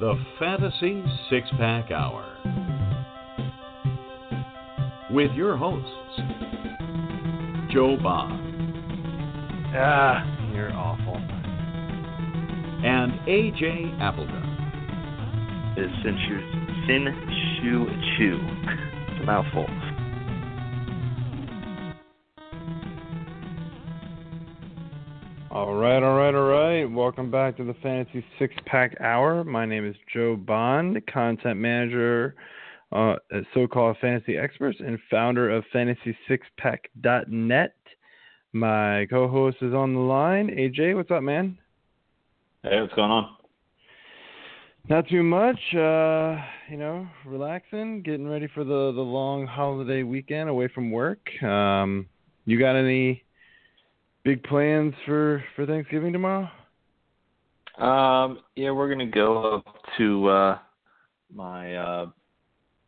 the Fantasy Six Pack Hour. With your hosts, Joe Bob. Ah, you're awful. And AJ Appleton. Is Sin Shu Sin Shu Chu. It's a mouthful. Welcome back to the Fantasy Six Pack Hour. My name is Joe Bond, content manager uh, at So-Called Fantasy Experts and founder of FantasySixPack.net. My co-host is on the line. AJ, what's up, man? Hey, what's going on? Not too much. Uh, you know, relaxing, getting ready for the the long holiday weekend away from work. Um, you got any big plans for for Thanksgiving tomorrow? Um, yeah, we're gonna go up to uh, my, uh,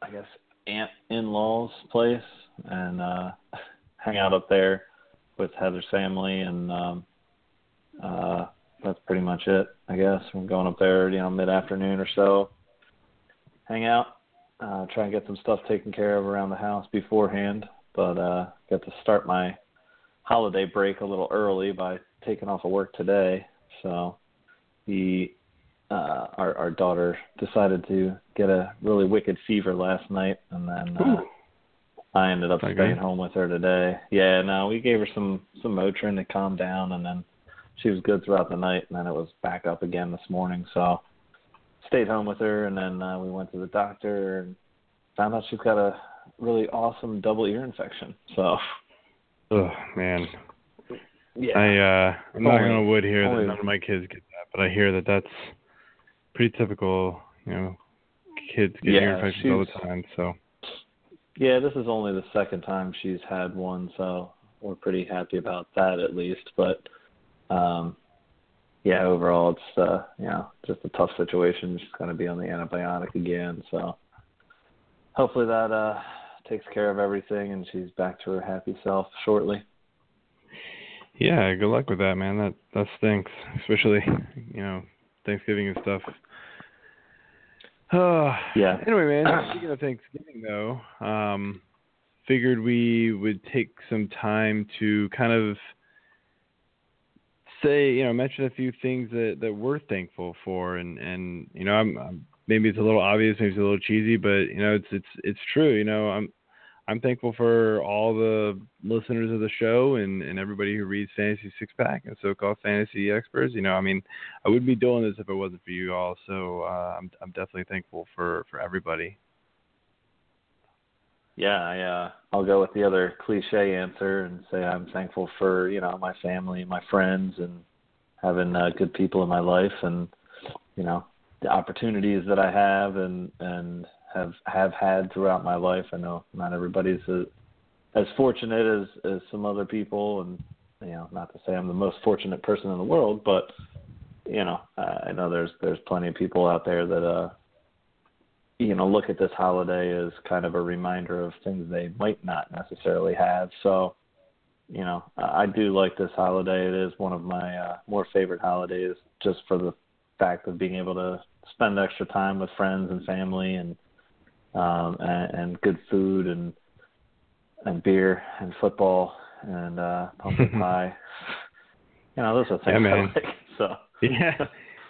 I guess, aunt in-laws' place and uh, hang out up there with Heather's family, and um, uh, that's pretty much it. I guess we're going up there, you know, mid-afternoon or so, hang out, uh, try and get some stuff taken care of around the house beforehand. But uh, got to start my holiday break a little early by taking off of work today. So he uh our our daughter decided to get a really wicked fever last night and then uh I ended up Okay. staying home with her today. Yeah, no, we gave her some some Motrin to calm down and then she was good throughout the night and then it was back up again this morning. So stayed home with her and then uh, we went to the doctor and found out she's got a really awesome double ear infection. So Oh man, yeah. I uh, I'm not gonna wood here only- that none of my kids get that, but I hear that that's pretty typical. You know, kids get ear infections all the time. So Yeah, this is only the second time she's had one, so we're pretty happy about that at least. But um yeah, overall it's uh you know, just a tough situation. She's gonna be on the antibiotic again, so hopefully that uh takes care of everything and she's back to her happy self shortly. Yeah, good luck with that, man. That that stinks, especially you know Thanksgiving and stuff. Uh, Yeah. Anyway, man. Speaking of Thanksgiving, though, um, figured we would take some time to kind of say, you know, mention a few things that that we're thankful for, and and you know, I'm, I'm maybe it's a little obvious, maybe it's a little cheesy, but you know, it's it's it's true. You know, I'm I'm thankful for all the listeners of the show and, and everybody who reads Fantasy Six Pack and so-called fantasy experts. You know, I mean, I wouldn't be doing this if it wasn't for you all. So uh, I'm I'm definitely thankful for for everybody. Yeah, I uh I'll go with the other cliche answer and say I'm thankful for, you know, my family, my friends and having uh, good people in my life and you know, the opportunities that I have and and have have had throughout my life. I know not everybody's as, as fortunate as as some other people and you know, not to say I'm the most fortunate person in the world, but you know, uh, I know there's there's plenty of people out there that uh you know look at this holiday as kind of a reminder of things they might not necessarily have so you know I do like this holiday it is one of my uh more favorite holidays just for the fact of being able to spend extra time with friends and family and um and, and good food and and beer and football and uh pumpkin pie you know those are things Yeah, I like so Yeah.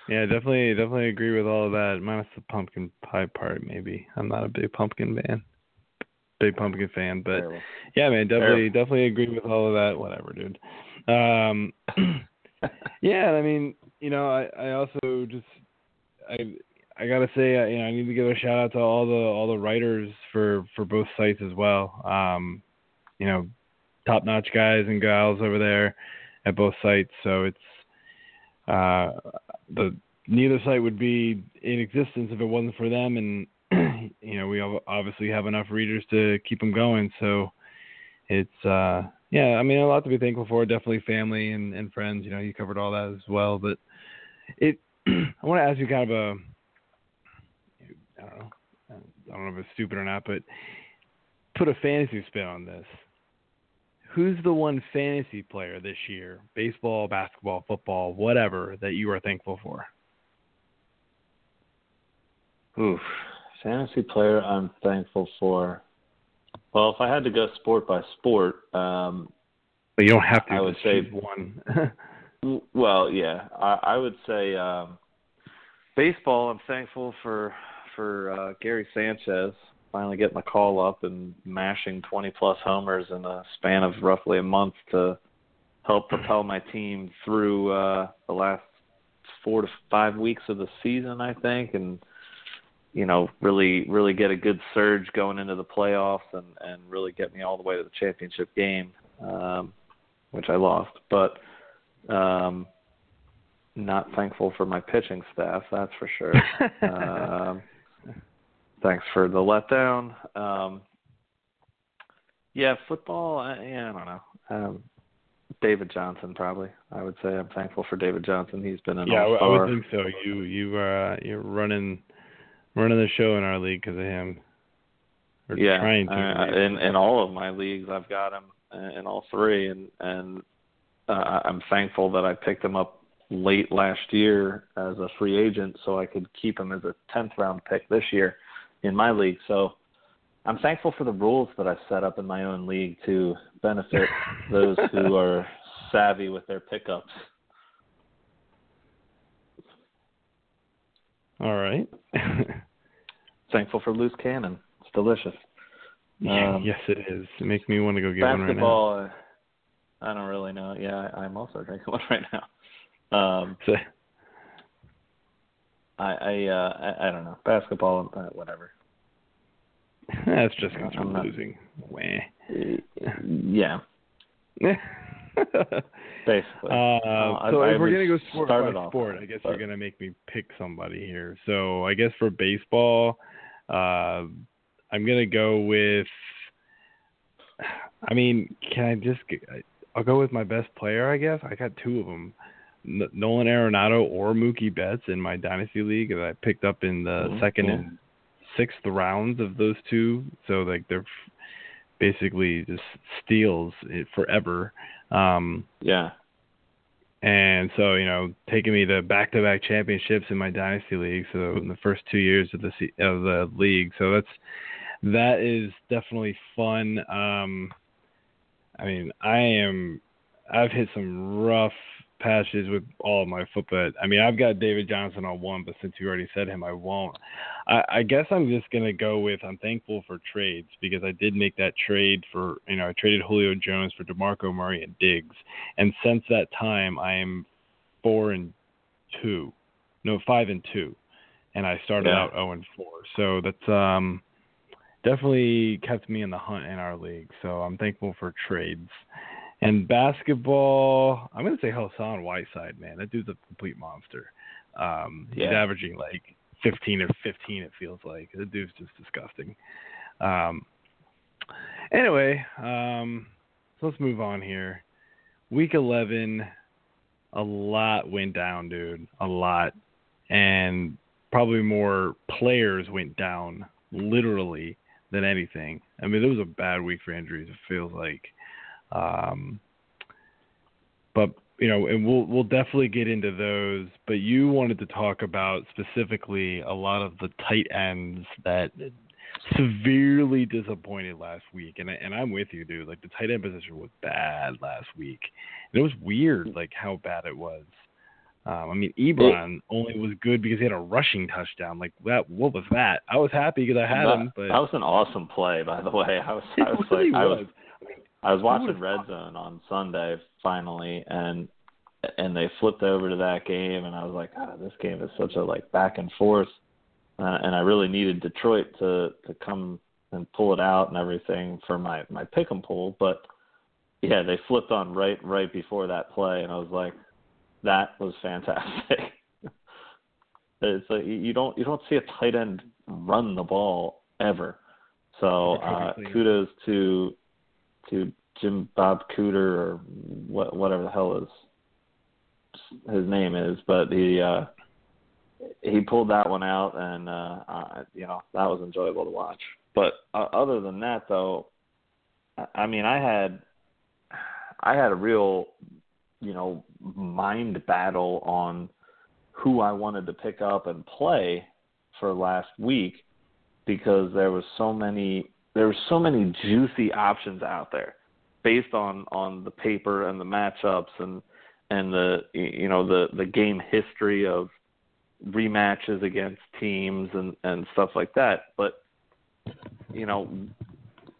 Yeah, definitely definitely agree with all of that. Minus the pumpkin pie part maybe. I'm not a big pumpkin fan. Big pumpkin fan, but Terrible. yeah, man, definitely definitely agree with all of that. Whatever, dude. Um yeah, I mean, you know, I I also just I I gotta say, uh, you know, I need to give a shout out to all the all the writers for for both sites as well. Um, you know, top notch guys and gals over there at both sites. So it's uh, the neither site would be in existence if it wasn't for them, and you know we obviously have enough readers to keep them going. So it's uh, yeah, I mean a lot to be thankful for. Definitely family and, and friends. You know, you covered all that as well, but it. I want to ask you kind of a I don't know. I don't know if it's stupid or not, but put a fantasy spin on this. Who's the one fantasy player this year, baseball, basketball, football, whatever, that you are thankful for? Oof, fantasy player I'm thankful for. Well, if I had to go sport by sport, um, but you don't have to. I would say one. well, yeah, I, I would say um, baseball. I'm thankful for for uh, Gary Sanchez finally getting the call up and mashing 20 plus homers in a span of roughly a month to help propel my team through uh, the last four to five weeks of the season, I think, and you know really really get a good surge going into the playoffs and and really get me all the way to the championship game, um, which I lost, but. Um, not thankful for my pitching staff, that's for sure. um, thanks for the letdown. Um, yeah, football. I, yeah, I don't know. Um, David Johnson, probably. I would say I'm thankful for David Johnson. He's been an yeah, all-star. I would think so. You you uh you're running running the show in our league because of him. Or yeah, trying to. Uh, in in all of my leagues, I've got him in all three, and and uh, I'm thankful that I picked him up late last year as a free agent, so I could keep him as a tenth round pick this year in my league. So I'm thankful for the rules that I've set up in my own league to benefit those who are savvy with their pickups. All right. thankful for loose cannon. It's delicious. Um, yes, it is. It makes me want to go get one right now. Basketball, uh, I don't really know. Yeah, I'm also drinking one right now. Um, so, I I, uh, I I don't know basketball, uh, whatever. That's just because I'm not- losing. Wah. Yeah, basically. Uh, I- so I if we're gonna go sport by off sport, I guess but- you're gonna make me pick somebody here. So I guess for baseball, uh, I'm gonna go with. I mean, can I just? I'll go with my best player. I guess I got two of them, Nolan Arenado or Mookie Betts in my dynasty league that I picked up in the Mhm, second yeah. and sixth rounds of those two. So like they're basically just steals it forever. Um, Yeah, and so, you know, taking me to back-to-back championships in my dynasty league. So in the first two years of the of the league, so that's that is definitely fun. Um, I mean, I am I've hit some rough patches with all of my foot, but I mean, I've got David Johnson on one, but since you already said him, I won't. I, I guess I'm just gonna go with I'm thankful for trades because I did make that trade for you know I traded Julio Jones for Demarco Murray and Diggs, and since that time I am four and two, no five and two, and I started Yeah. out zero and four. So that's um definitely kept me in the hunt in our league. So I'm thankful for trades. And basketball, I'm gonna say Hassan Whiteside, man. That dude's a complete monster. Um, he's averaging like 15 or 15. It feels like the dude's just disgusting. Um, anyway, um, so let's move on here. Week 11, a lot went down, dude. A lot, and probably more players went down, literally, than anything. I mean, it was a bad week for injuries. It feels like. Um, but you know, and we'll we'll definitely get into those. But you wanted to talk about specifically a lot of the tight ends that severely disappointed last week, and I, and I'm with you, dude. Like the tight end position was bad last week, and it was weird, like how bad it was. Um, I mean, Ebron only was good because he had a rushing touchdown. Like that, what was that? I was happy because I had that, him, but that was an awesome play, by the way. I was I was really like I was was. I was watching Red? Zone on Sunday finally, and and they flipped over to that game, and I was like, ah, this game is such a like back and forth, uh, and I really needed Detroit to to come and pull it out and everything for my my pick and pull, but yeah, they flipped on right right before that play, and I was like, that was fantastic. it's like you- you don't you don't see a tight end run the ball ever. So uh, kudos to to Jim Bob Cooter or what whatever the hell his his name is, but he uh he pulled that one out and uh, uh you know that was enjoyable to watch. But uh, other than that though, I- I mean I had I had a real you know mind battle on who I wanted to pick up and play for last week because there was so many there were so many juicy options out there based on on the paper and the matchups and and the you know the the game history of rematches against teams and and stuff like that but you know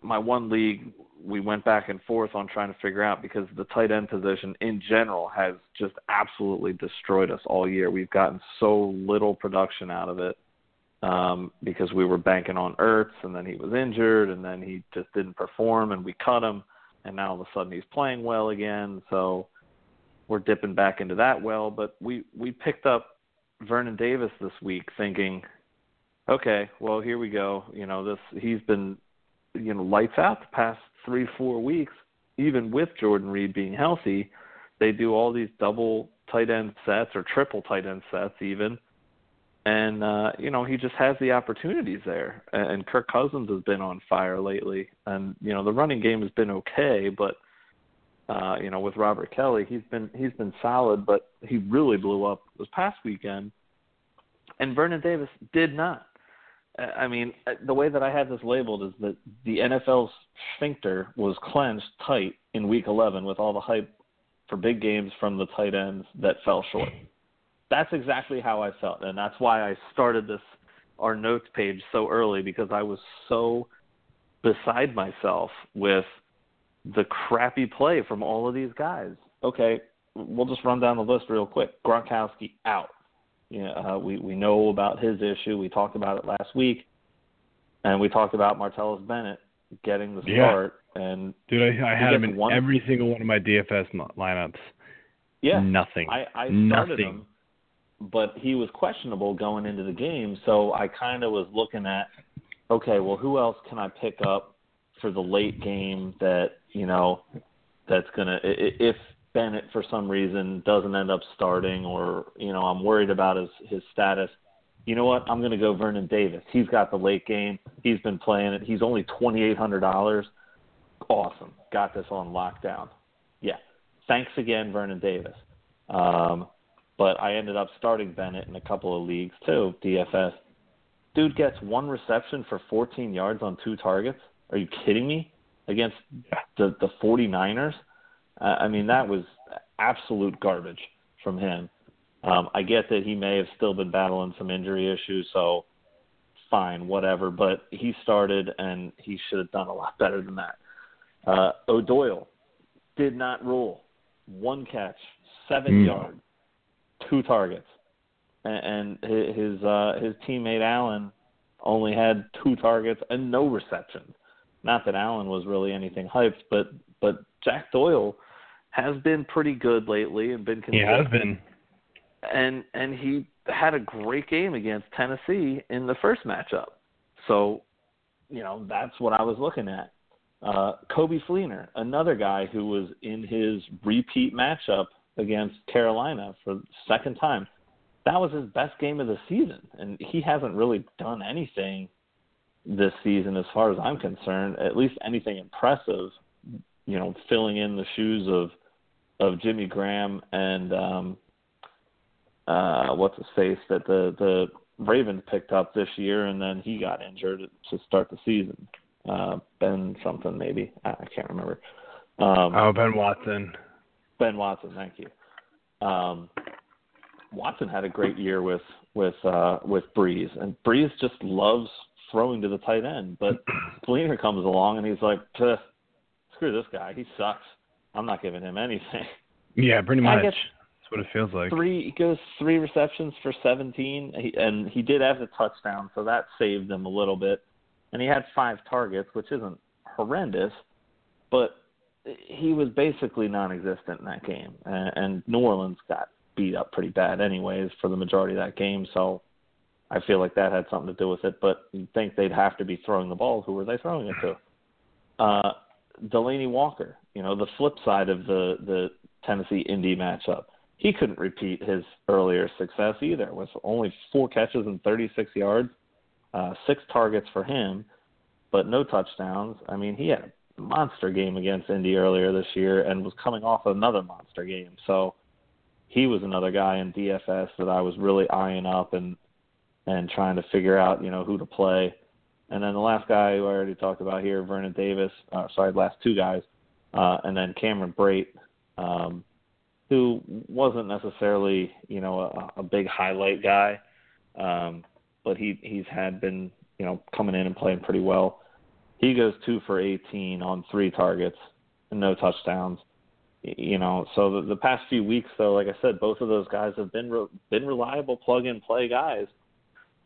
my one league we went back and forth on trying to figure out because the tight end position in general has just absolutely destroyed us all year. We've gotten so little production out of it um, because we were banking on Ertz, and then he was injured, and then he just didn't perform, and we cut him, and now all of a sudden he's playing well again. So we're dipping back into that well. But we we picked up Vernon Davis this week, thinking, okay, well here we go. You know this he's been you know lights out the past three four weeks, even with Jordan Reed being healthy, they do all these double tight end sets or triple tight end sets even. And uh, you know he just has the opportunities there, and Kirk Cousins has been on fire lately. And you know the running game has been okay, but uh, you know with Robert Kelley, he's been he's been solid, but he really blew up this past weekend. And Vernon Davis did not. I mean, uh, the way that I had this labeled is that the NFL's sphincter was clenched tight in Week 11 with all the hype for big games from the tight ends that fell short. That's exactly how I felt, and that's why I started this our notes page so early because I was so beside myself with the crappy play from all of these guys. Okay, we'll just run down the list real quick. Gronkowski out. You know, uh, we we know about his issue. We talked about it last week, and we talked about Martellus Bennett getting the start. Yeah. And dude, I, I had him in one, every single one of my DFS lineups. Yeah, nothing. I, I started nothing. him, but he was questionable going into the game, so I kind of was looking at, okay, well, who else can I pick up for the late game that you know that's gonna if Bennett for some reason doesn't end up starting, or you know I'm worried about his his status. You know what? I'm going to go Vernon Davis. He's got the late game. He's been playing it. He's only twenty eight hundred dollars. Awesome. Got this on lockdown. Yeah. Thanks again, Vernon Davis. Um, but I ended up starting Bennett in a couple of leagues too, DFS. Dude gets one reception for 14 yards on two targets. Are you kidding me? Against the the 49ers? I mean, that was absolute garbage from him. Um, I get that he may have still been battling some injury issues, so fine, whatever. But he started, and he should have done a lot better than that. Uh, O'Doyle did not rule. One catch, seven mm. yards, two targets, and, and his uh, his teammate Allen only had two targets and no receptions. Not that Allen was really anything hyped, but but Jack Doyle has been pretty good lately and been consistent. He has been. And and he had a great game against Tennessee in the first matchup. So, you know, that's what I was looking at. Uh, Coby Fleener, another guy who was in his repeat matchup against Carolina for the second time. That was his best game of the season, and he hasn't really done anything this season, as far as I'm concerned. At least anything impressive, you know, filling in the shoes of of Jimmy Graham and um, uh, what's his face that the the Ravens picked up this year, and then he got injured to start the season. Uh, ben something maybe I, I can't remember. Um, oh, Ben Watson. Ben Watson, thank you. Um, Watson had a great year with with uh, with Brees, and Brees just loves throwing to the tight end. But Fleener comes along and he's like, "Screw this guy, he sucks." I'm not giving him anything. Yeah, pretty much. That's what it feels like. Three he goes three receptions for 17, he, and he did have the touchdown, so that saved him a little bit. And he had five targets, which isn't horrendous, but he was basically non-existent in that game. And, and New Orleans got beat up pretty bad, anyways, for the majority of that game. So I feel like that had something to do with it. But you'd think they'd have to be throwing the ball. Who were they throwing it to? Uh, Delanie Walker, you know, the flip side of the the Tennessee Indy matchup. He couldn't repeat his earlier success either, with only four catches and 36 yards, uh, six targets for him, but no touchdowns. I mean, he had a monster game against Indy earlier this year and was coming off another monster game. So he was another guy in DFS that I was really eyeing up and and trying to figure out you know who to play. And then the last guy who I already talked about here, Vernon Davis. Uh, sorry, last two guys, uh, and then Cameron Brate, um, who wasn't necessarily you know a, a big highlight guy, um, but he he's had been you know coming in and playing pretty well. He goes two for 18 on three targets and no touchdowns you know, so the, the past few weeks, though, like I said, both of those guys have been re- been reliable plug and play guys,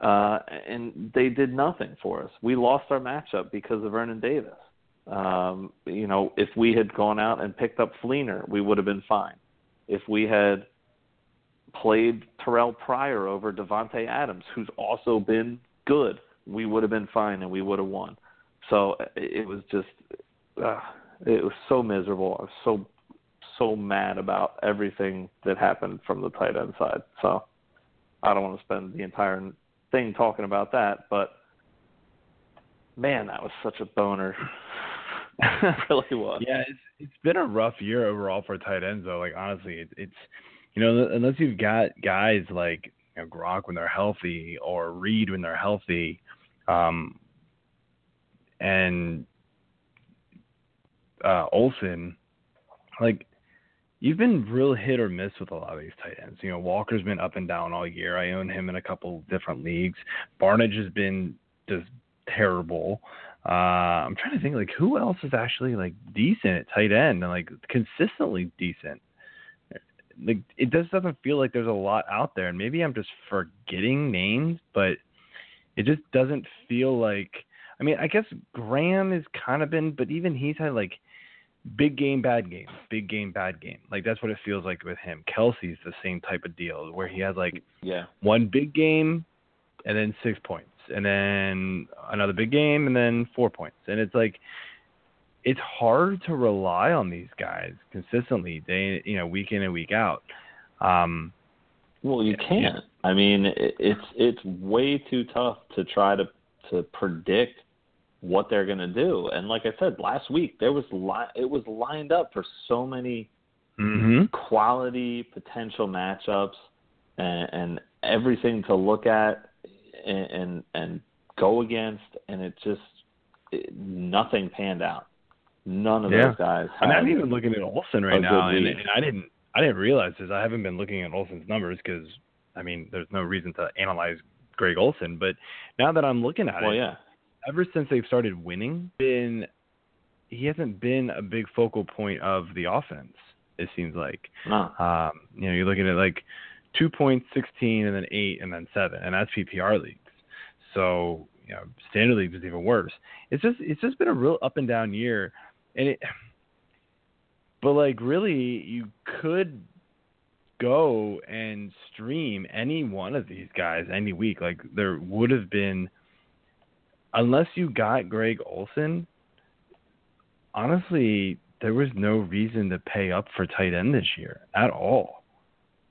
uh, and they did nothing for us. We lost our matchup because of Vernon Davis. Um, you know, if we had gone out and picked up Fleener, we would have been fine. If we had played Terrelle Pryor over Davante Adams, who's also been good, we would have been fine and we would have won. So it was just, uh, it was so miserable. I was so so mad about everything that happened from the tight end side. So I don't want to spend the entire thing talking about that, but man, that was such a boner. it really was. Yeah, it's it's been a rough year overall for tight ends though. Like honestly, it, it's you know unless you've got guys like you know, Gronk when they're healthy or Reed when they're healthy, um, and uh, Olsen, like you've been real hit or miss with a lot of these tight ends. You know, Walker's been up and down all year. I own him in a couple different leagues. Barnidge has been just terrible. Uh, I'm trying to think like who else is actually like decent at tight end and like consistently decent. Like it just doesn't feel like there's a lot out there, and maybe I'm just forgetting names, but it just doesn't feel like. I mean, I guess Graham has kind of been, but even he's had like big game, bad game, big game, bad game. Like that's what it feels like with him. Kelce's the same type of deal where he has like yeah one big game and then six points, and then another big game and then four points, and it's like it's hard to rely on these guys consistently, day you know week in and week out. Um, well, you can't. Yeah. I mean, it's it's way too tough to try to to predict what they're going to do. And like I said last week, there was li- it was lined up for so many mm-hmm. quality potential matchups and, and everything to look at and, and and go against, and it just it, nothing panned out. None of yeah. those guys. I'm not even looking at Olsen right now, and, and I didn't I didn't realize this. I haven't been looking at Olsen's numbers because I mean, there's no reason to analyze Greg Olsen, but now that I'm looking at it well, it, yeah ever since they've started winning, been he hasn't been a big focal point of the offense. It seems like. No. Um, you know, you're looking at like two points, sixteen, and then eight, and then seven, and that's PPR leagues. So you know, standard leagues is even worse. It's just it's just been a real up and down year, and it. But like, really, you could go and stream any one of these guys any week. Like, there would have been unless you got Greg Olsen, honestly, there was no reason to pay up for tight end this year at all.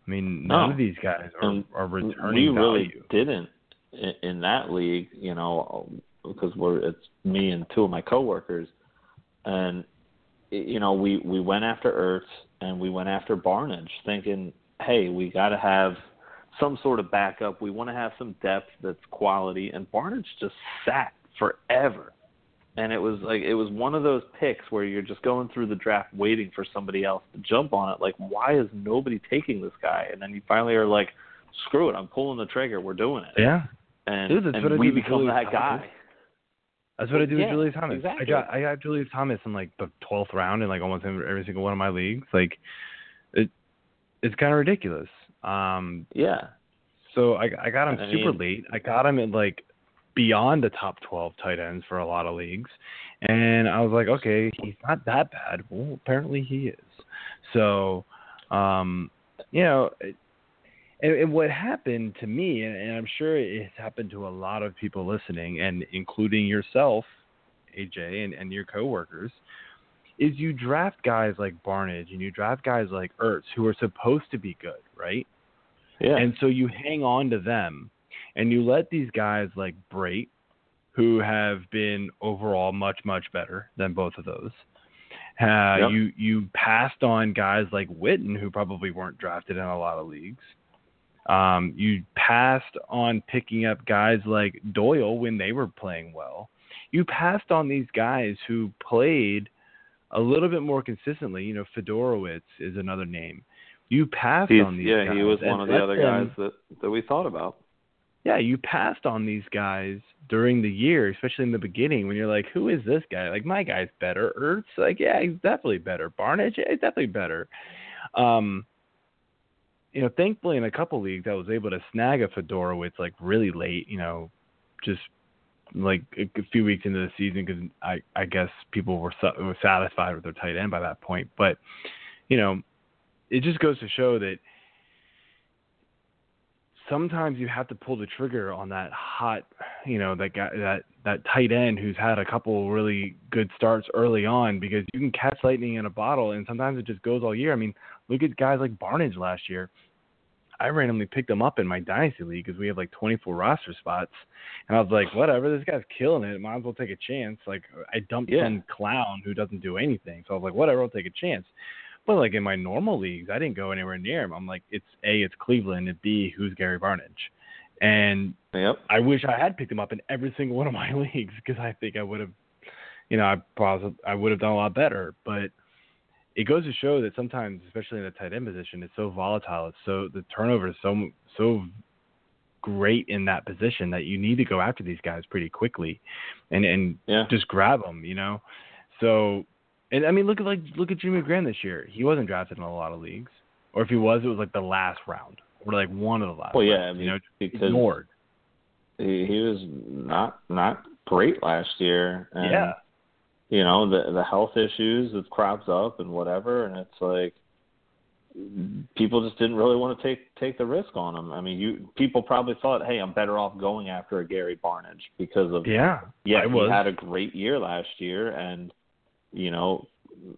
I mean, none no. of these guys are, are returning We really value. didn't in, in that league, you know, because we're it's me and two of my coworkers, and you know we we went after Ertz and we went after Barnidge, thinking, hey, we got to have some sort of backup. We want to have some depth that's quality. And Barnidge just sat forever. And it was like it was one of those picks where you're just going through the draft waiting for somebody else to jump on it. Like, why is nobody taking this guy? And then you finally are like, screw it, I'm pulling the trigger. We're doing it. Yeah. And, Dude, that's and what I we become Julius that Thomas. guy. That's what I do Yeah, with Julius Thomas. exactly. I got I got Julius Thomas in like the twelfth round in like almost every, every single one of my leagues. Like, it it's kind of ridiculous. Um, Yeah. So I I got him I super mean- late. I got him at like beyond the top 12 tight ends for a lot of leagues. And I was like, okay, he's not that bad. Well, apparently he is. So, um, you know, it- and, and what happened to me, and, and I'm sure it's happened to a lot of people listening, and including yourself, AJ, and, and your coworkers, is you draft guys like Barnidge and you draft guys like Ertz who are supposed to be good, right? Yeah. And so you hang on to them and you let these guys like Brate, who have been overall much, much better than both of those. Uh, Yep. You you passed on guys like Witten, who probably weren't drafted in a lot of leagues. Um, you passed on picking up guys like Doyle when they were playing well. You passed on these guys who played a little bit more consistently. You know, Fiedorowicz is another name. You passed He's, on these yeah, guys. he was one of the other guys that that we thought about. yeah, you passed on these guys during the year, especially in the beginning when you're like, who is this guy? Like, my guy's better. Ertz, like, yeah, he's definitely better. Barnidge, yeah, he's definitely better. Um, you know, thankfully in a couple leagues I was able to snag a Fiedorowicz like really late, you know, just like a, few weeks into the season because I I guess people were were satisfied with their tight end by that point. But you know, it just goes to show that sometimes you have to pull the trigger on that hot, you know, that guy, that that tight end who's had a couple really good starts early on because you can catch lightning in a bottle, and sometimes it just goes all year. I mean, look at guys like Barnidge last year. I randomly picked him up in my dynasty league because we have like 24 roster spots, and I was like, whatever, this guy's killing it. Might as well take a chance. Like I dumped Yeah. some clown who doesn't do anything, so I was like, whatever, I'll take a chance. But like in my normal leagues, I didn't go anywhere near him. I'm like, it's a, it's Cleveland, and b, who's Gary Barnidge, and Yep. I wish I had picked him up in every single one of my leagues because I think I would have, you know, I probably I would have done a lot better. But it goes to show that sometimes, especially in the tight end position, it's so volatile. It's so the turnover is so so great in that position that you need to go after these guys pretty quickly, and and Yeah. just grab them, you know. So, and I mean, look at like look at Jimmy Graham this year. He wasn't drafted in a lot of leagues, or if he was, it was like the last round or like one of the last. Well, yeah, rounds, I you mean, know, because ignored. he, he was not not great last year. And, yeah. You know the the health issues that crops up and whatever, and it's like people just didn't really want to take take the risk on him. I mean, you people probably thought, hey, I'm better off going after a Gary Barnidge because of Yeah, yeah, I he was. had a great year last year, and you know,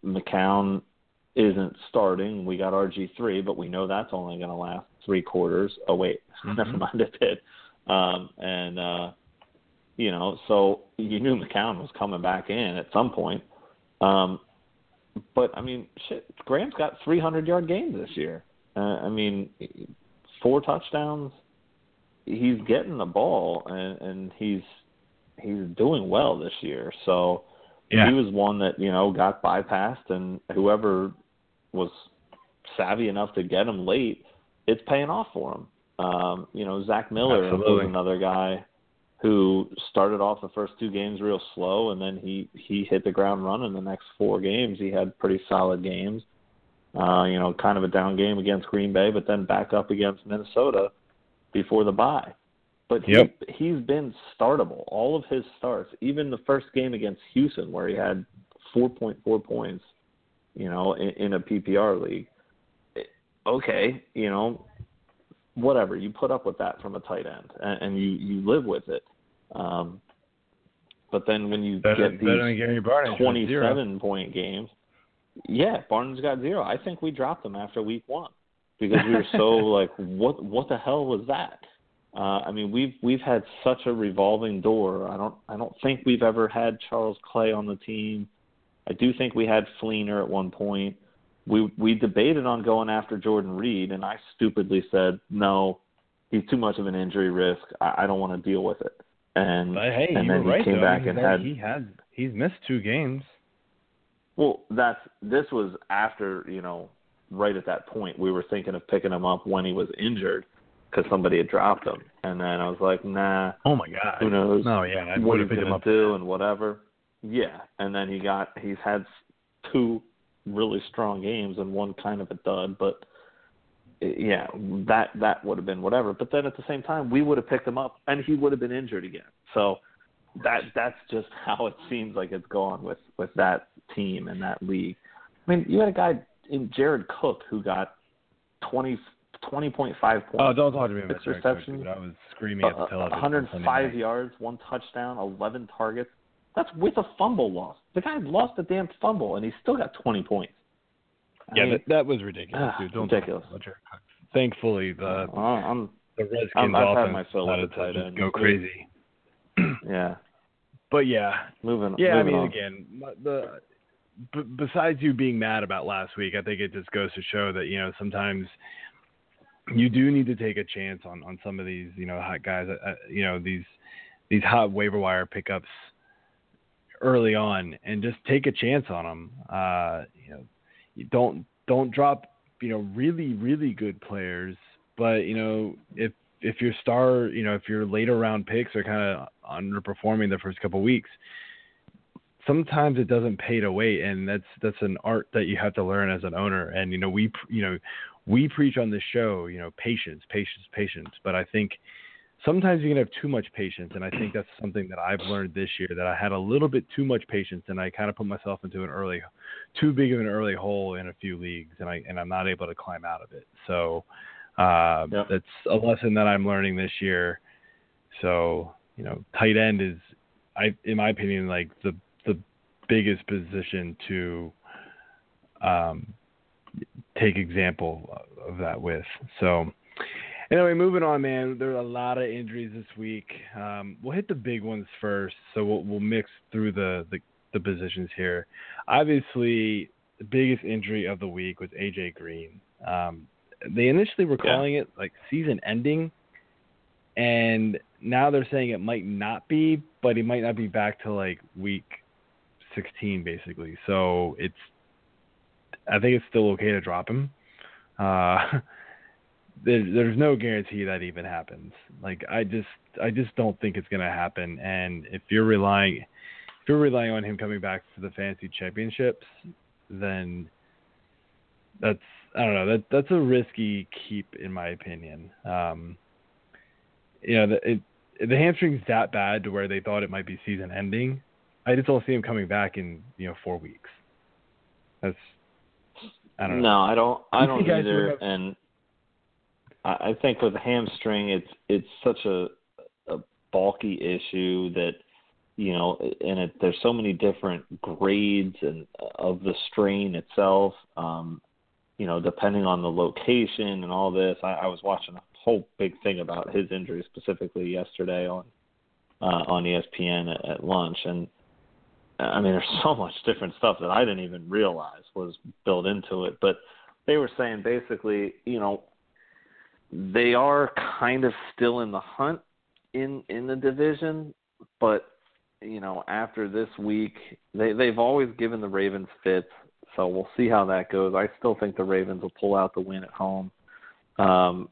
McCown isn't starting. We got RG three, but we know that's only going to last three quarters. Oh wait, never Mhm. mind, it did. Um, and uh, you know, so you knew McCown was coming back in at some point. Um, but I mean, shit, Graham's got 300 yard games this year. Uh, I mean, four touchdowns. He's getting the ball, and, and he's he's doing well this year. So Yeah. he was one that you know got bypassed, and whoever was savvy enough to get him late, it's paying off for him. Um, you know, Zach Miller Absolutely. was another guy who started off the first two games real slow, and then he he hit the ground running. The next four games, he had pretty solid games. Uh, you know, kind of a down game against Green Bay, but then back up against Minnesota before the bye. But he, Yep. he's been startable. All of his starts, even the first game against Houston, where he had 4.4 points, you know, in, in a PPR league. Okay, you know, whatever. You put up with that from a tight end, and, and you you live with it. Um, but then when you better, get these Gary Barnidge. with zero. 27 point games, yeah, Barnes got zero. I think we dropped him after week one because we were so like, what what the hell was that? Uh, I mean, we've we've had such a revolving door. I don't I don't think we've ever had Charles Clay on the team. I do think we had Fleener at one point. We we debated on going after Jordan Reed, and I stupidly said no. He's too much of an injury risk. I, I don't want to deal with it. And But hey, and you then were right he came though. back and had he has he's missed two games. well, that's this was after you know, right at that point, we were thinking of picking him up when he was injured because somebody had dropped him, and then I was like, nah, Oh my god. who knows No, yeah, I what he's have picked him gonna up. do and whatever. Yeah, and then he got he's had two really strong games and one kind of a dud, but eh, yeah, that that would have been whatever. But then at the same time, we would have picked him up and he would have been injured again. So that that's just how it seems like it's gone with with that team and that league. I mean, you had a guy in Jared Cook who got twenty twenty point five points. Oh, don't talk to me about Six receptions. I was screaming at the Uh, television. 105 yards, one touchdown, 11 targets. That's with a fumble loss. The guy lost a damn fumble, and he still got 20 points. I Yeah, mean, that, that was ridiculous, ah, dude. Don't ridiculous. Thankfully, the uh, I'm, the Redskins I'm- offense my fill of decided to tight just end. go crazy. yeah, But yeah, moving. On. Yeah, I mean, on. again, the b- besides you being mad about last week, I think it just goes to show that you know sometimes you do need to take a chance on on some of these you know hot guys. Uh, you know these these hot waiver wire pickups early on, and just take a chance on them. Uh, you know, you don't don't drop you know really really good players, but you know if if your star you know if your later round picks are kind of underperforming the first couple weeks, sometimes it doesn't pay to wait, and that's that's an art that you have to learn as an owner. And you know we you know we preach on this show you know patience patience patience, but I think sometimes you can have too much patience and i think that's something that i've learned this year that i had a little bit too much patience and i kind of put myself into an early too big of an early hole in a few leagues and i and i'm not able to climb out of it. So uh yep. that's a lesson that i'm learning this year. So you know tight end is i in my opinion like the the biggest position to um take example of that with so Anyway, moving on, man. There are a lot of injuries this week. Um, we'll hit the big ones first, so we'll, we'll mix through the, the, the positions here. Obviously, the biggest injury of the week was AJ Green. Um, they initially were calling yeah. it like season ending, and now they're saying it might not be, but he might not be back to like week 16, basically. So it's, I think it's still okay to drop him. Uh, there, there's no guarantee that even happens. Like I just I just don't think it's gonna happen. And if you're relying if you're relying on him coming back for the fantasy championships, then that's I don't know that that's a risky keep in my opinion. Um, you know, the, it, the hamstring's that bad to where they thought it might be season ending. I just don't see him coming back in you know four weeks. That's I don't know. No, I don't. I don't either. And I think with a hamstring, it's it's such a a bulky issue that you know, and it, there's so many different grades and of the strain itself. Um, you know, depending on the location and all this. I, I was watching a whole big thing about his injury specifically yesterday on uh, on ESPN at, at lunch, and I mean, there's so much different stuff that I didn't even realize was built into it. But they were saying basically, you know, they are kind of still in the hunt in in the division, but you know after this week they they've always given the Ravens fits, so we'll see how that goes. I still think the Ravens will pull out the win at home, um,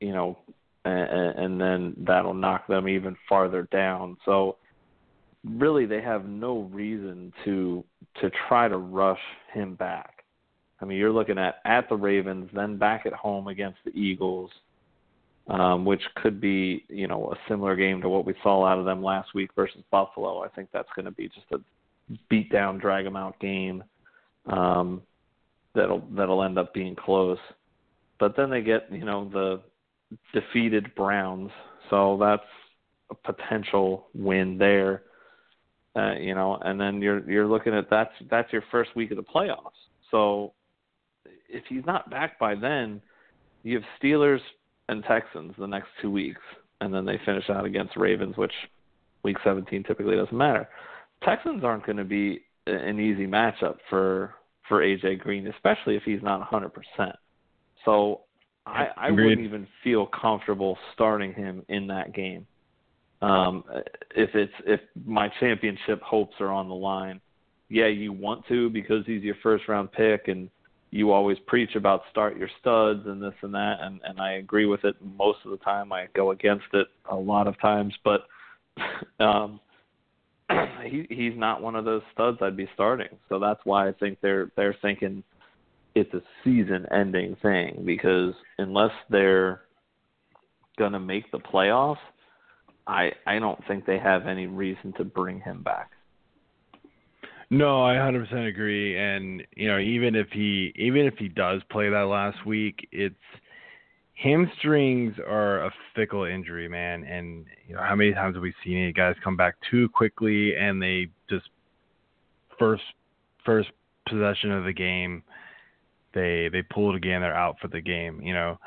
you know, and, and then that'll knock them even farther down. So really, they have no reason to to try to rush him back. I mean, you're looking at at the Ravens, then back at home against the Eagles, um, which could be you know a similar game to what we saw out of them last week versus Buffalo. I think that's going to be just a beat down, drag them out game um, that'll that'll end up being close. But then they get you know the defeated Browns, so that's a potential win there. Uh, you know, and then you're you're looking at that's that's your first week of the playoffs. So if he's not back by then, you have Steelers and Texans the next two weeks, and then they finish out against Ravens, which week 17 typically doesn't matter. Texans aren't going to be an easy matchup for for AJ Green, especially if he's not 100%. So I, I wouldn't even feel comfortable starting him in that game. Um, if it's if my championship hopes are on the line, yeah, you want to because he's your first round pick and you always preach about start your studs and this and that and and I agree with it most of the time. I go against it a lot of times but um he he's not one of those studs I'd be starting. So that's why I think they're they're thinking it's a season ending thing because unless they're going to make the playoffs I I don't think they have any reason to bring him back no, I 100% agree. And you know, even if he even if he does play that last week, it's hamstrings are a fickle injury, man. And you know, how many times have we seen? Guys come back too quickly, and they just first first possession of the game, they they pull it again. They're out for the game. You know.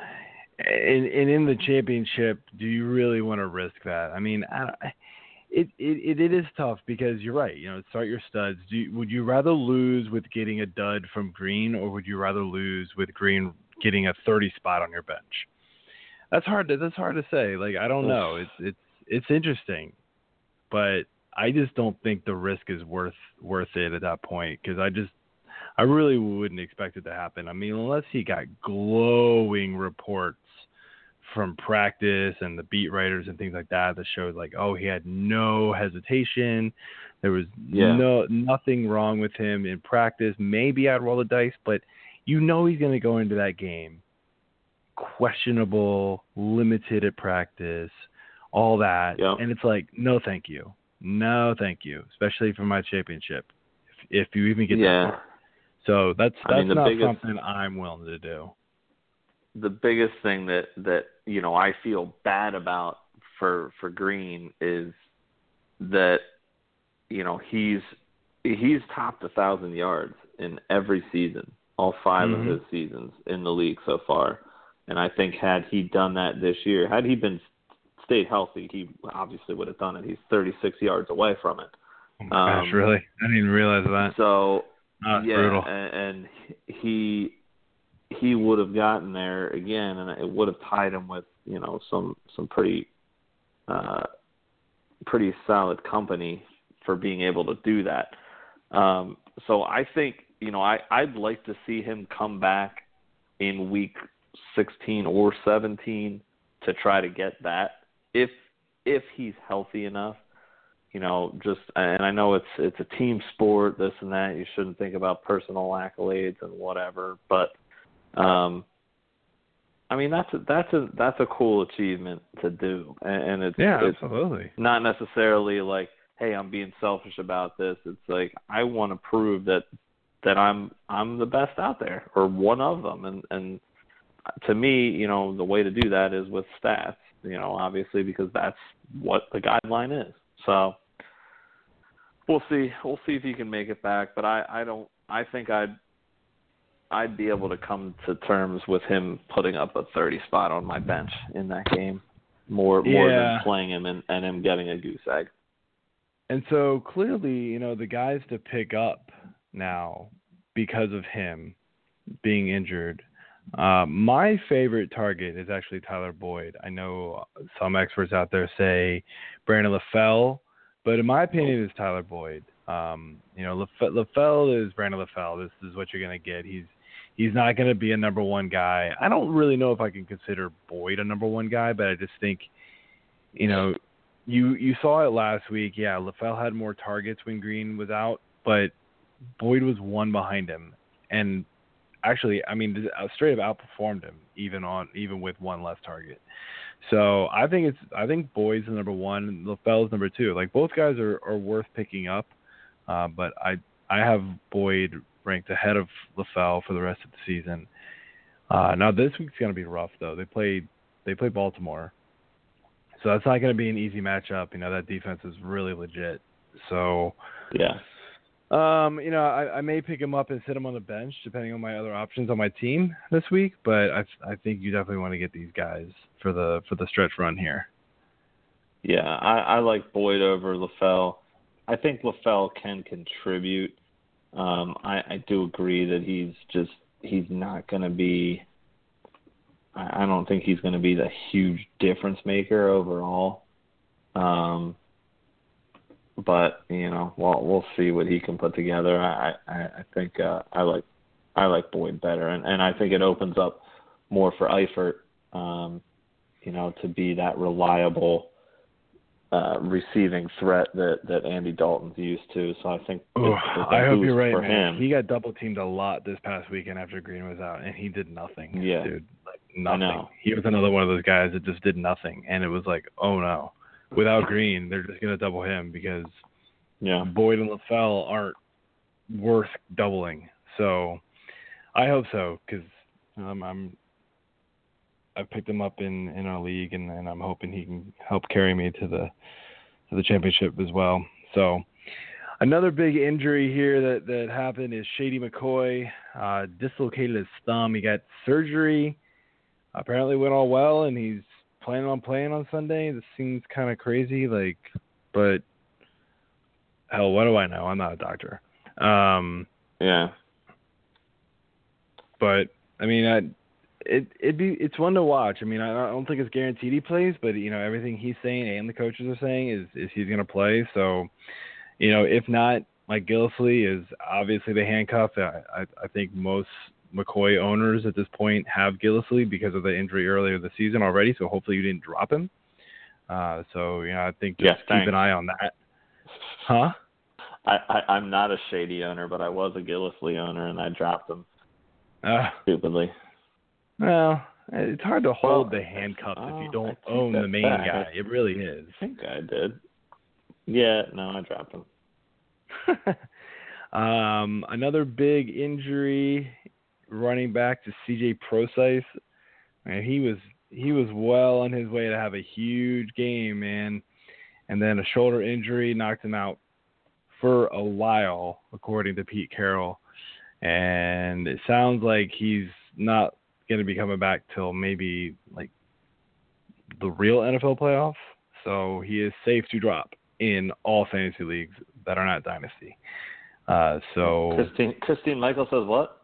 And, and in the championship, do you really want to risk that? I mean, I, it, it it is tough because you're right. You know, start your studs. Do you, would you rather lose with getting a dud from Green, or would you rather lose with Green getting a 30 spot on your bench? That's hard to that's hard to say. Like I don't know. It's it's it's interesting, but I just don't think the risk is worth worth it at that point because I just I really wouldn't expect it to happen. I mean, unless he got glowing reports from practice and the beat writers and things like that that showed like, oh, he had no hesitation. There was Yeah. no nothing wrong with him in practice. Maybe I'd roll the dice, but you know he's going to go into that game questionable, limited at practice, all that, and it's like, no, thank you, no, thank you, especially for my championship, if, if you even get that yeah. far. So that's I that's mean, the not biggest- something I'm willing to do. The biggest thing that that you know I feel bad about for for Green is that you know he's he's topped a thousand yards in every season, all 5 Mhm. of his seasons in the league so far. And I think had he done that this year, had he been stayed healthy, he obviously would have done it. He's 36 yards away from it. Oh my gosh, Um, really? I didn't even realize that. So Oh, yeah, brutal. and he he would have gotten there again, and it would have tied him with you know some some pretty uh, pretty solid company for being able to do that. Um, so I think you know I I'd like to see him come back in week 16 or 17 to try to get that if if he's healthy enough you know, just and I know it's it's a team sport, this and that. You shouldn't think about personal accolades and whatever, but um I mean that's a, that's a that's a cool achievement to do, and, and it's Yeah, it's absolutely. not necessarily like, hey, I'm being selfish about this. It's like I want to prove that that I'm I'm the best out there or one of them, and and to me, you know, the way to do that is with stats. You know, obviously because that's what the guideline is. So we'll see. We'll see if he can make it back. But I I don't. I think I'd I'd be able to come to terms with him putting up a 30 spot on my bench in that game more more Yeah. than playing him and, and him getting a goose egg. And so clearly, you know, the guys to pick up now because of him being injured. Uh, my favorite target is actually Tyler Boyd. I know some experts out there say Brandon LaFell, but in my opinion, it's Tyler Boyd. Um, you know, Laf- LaFell is Brandon LaFell. This is what you're going to get. He's he's not going to be a number one guy. I don't really know if I can consider Boyd a number one guy, but I just think, you know, you you saw it last week. Yeah, LaFell had more targets when Green was out, but Boyd was one behind him, and actually, I mean, uh, straight up outperformed him even on even with one less target. So I think it's I think Boyd's the number one, LaFell's number two. Like both guys are are worth picking up, uh, but I I have Boyd ranked ahead of LaFell for the rest of the season. Uh, now this week's gonna be rough though. They played they play Baltimore. So that's not going to be an easy matchup. You know that defense is really legit. So, Yeah. um, you know, I, I may pick him up and sit him on the bench depending on my other options on my team this week. But I, I think you definitely want to get these guys for the for the stretch run here. Yeah, I, I like Boyd over LaFell. I think LaFell can contribute. Um, I, I do agree that he's just he's not going to be. I, I don't think he's going to be the huge difference maker overall. Um, but you know, we'll we'll see what he can put together. I I, I think uh, I like I like Boyd better, and and I think it opens up more for Eifert. Um, you know, to be that reliable uh, receiving threat that that Andy Dalton's used to. So I think Ooh, it's, it's a I hope you're right, for man. him. He got double teamed a lot this past weekend after Green was out, and he did nothing. Yeah. dude, like nothing. He was another one of those guys that just did nothing, and it was like, oh no, without Green, they're just gonna double him because yeah, Boyd and LaFell aren't worth doubling. So I hope so because um, I'm I picked him up in in our league and, and I'm hoping he can help carry me to the to the championship as well. So another big injury here that that happened is Shady McCoy uh, dislocated his thumb. He got surgery. Apparently went all well and he's planning on playing on Sunday. This seems kind of crazy, like, but hell, what do I know? I'm not a doctor. Um, yeah, but I mean, I, it it'd be it's one to watch. I mean, I don't think it's guaranteed he plays, but you know everything he's saying and the coaches are saying is is he's going to play. So, you know, if not, Mike Gillislee is obviously the handcuff. I I, I think most McCoy owners at this point have Gillislee because of the injury earlier this season already. So hopefully you didn't drop him. Uh, so you know, I think just yes, keep an eye on that. Huh? I, I I'm not a shady owner, but I was a Gillislee owner, and I dropped him Uh, stupidly. Well, it's hard to hold Well, the handcuffs if oh, you don't own the main guy. It really is. I think I did. Yeah, no, I dropped him. um, another big injury, running back to CJ Procise. And he was he was well on his way to have a huge game, man. And then a shoulder injury knocked him out for a while, according to Pete Carroll. And it sounds like he's not going to be coming back till maybe like the real NFL playoffs. So he is safe to drop in all fantasy leagues that are not dynasty. Uh, so Christine Christine Michael says what?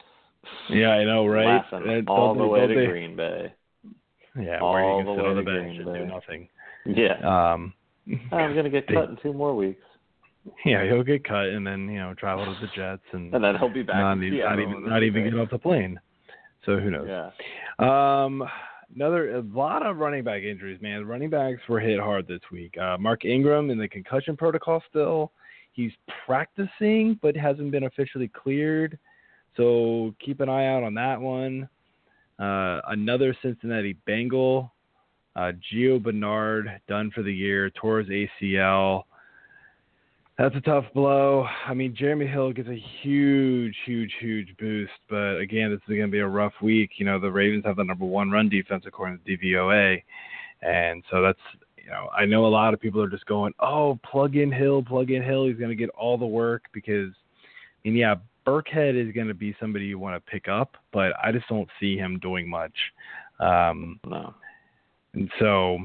yeah, I know, right? All the way to they- Green Bay. Yeah, all where you the can sit way on the to bench and do nothing. Yeah, Um, I'm gonna get they- cut in two more weeks, yeah, he'll get cut and then you know travel to the Jets and and then he'll be back. not, even, not even not even get off the plane. So who knows? Yeah, Um, another a lot of running back injuries, man. Running backs were hit hard this week. Uh, Mark Ingram in the concussion protocol still. He's practicing, but hasn't been officially cleared. So keep an eye out on that one. Uh, another Cincinnati Bengal, uh, Gio Bernard, done for the year, tore his ACL. That's a tough blow. I mean, Jeremy Hill gets a huge, huge, huge boost, but again, this is going to be a rough week. You know, the Ravens have the number one run defense according to DVOA, and so that's you know, I know a lot of people are just going, oh, plug in Hill, plug in Hill. He's going to get all the work because, I mean, yeah, Burkhead is going to be somebody you want to pick up, but I just don't see him doing much. Um, no. and so,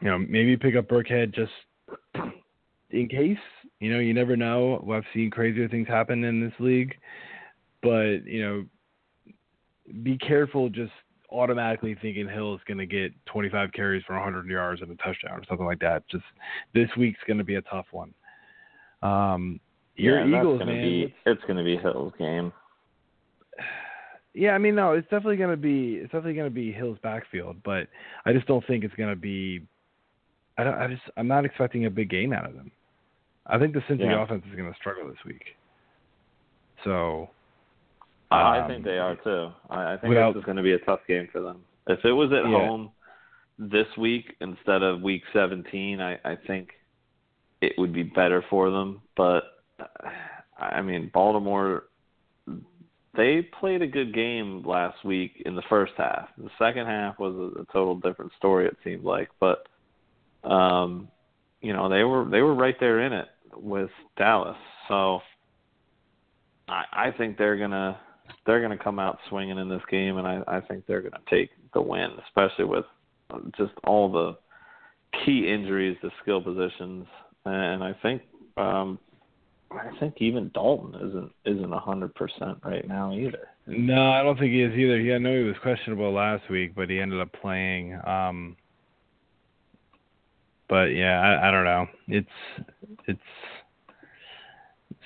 you know, maybe pick up Burkhead just in case. You know, you never know. I've seen crazier things happen in this league, but you know, be careful just automatically thinking Hill is going to get 25 carries for 100 yards and a touchdown or something like that. Just this week's going to be a tough one. Um, your yeah, Eagles, gonna man. Be, it's gonna be Hill's game. Yeah, I mean, no, it's definitely gonna be it's definitely gonna be Hill's backfield, but I just don't think it's gonna be. I don't. I just I'm not expecting a big game out of them. I think the Cincy Yeah. offense is gonna struggle this week. So. I um, think they are too. I, I think without- this is going to be a tough game for them. If it was at Yeah. home this week instead of week 17, I, I think it would be better for them. But I mean, Baltimore, they played a good game last week in the first half. The second half was a, a total different story. It seemed like, but um, you know, they were they were right there in it with Dallas. So I, I think they're gonna they're to come out swinging in this game, and I, I think they're to take the win, especially with uh, just all the key injuries to skill positions. And I think um, I think even Dalton isn't isn't a hundred percent right now either. No, I don't think he is either. He, I know he was questionable last week, but he ended up playing. Um, but yeah, I, I don't know. It's it's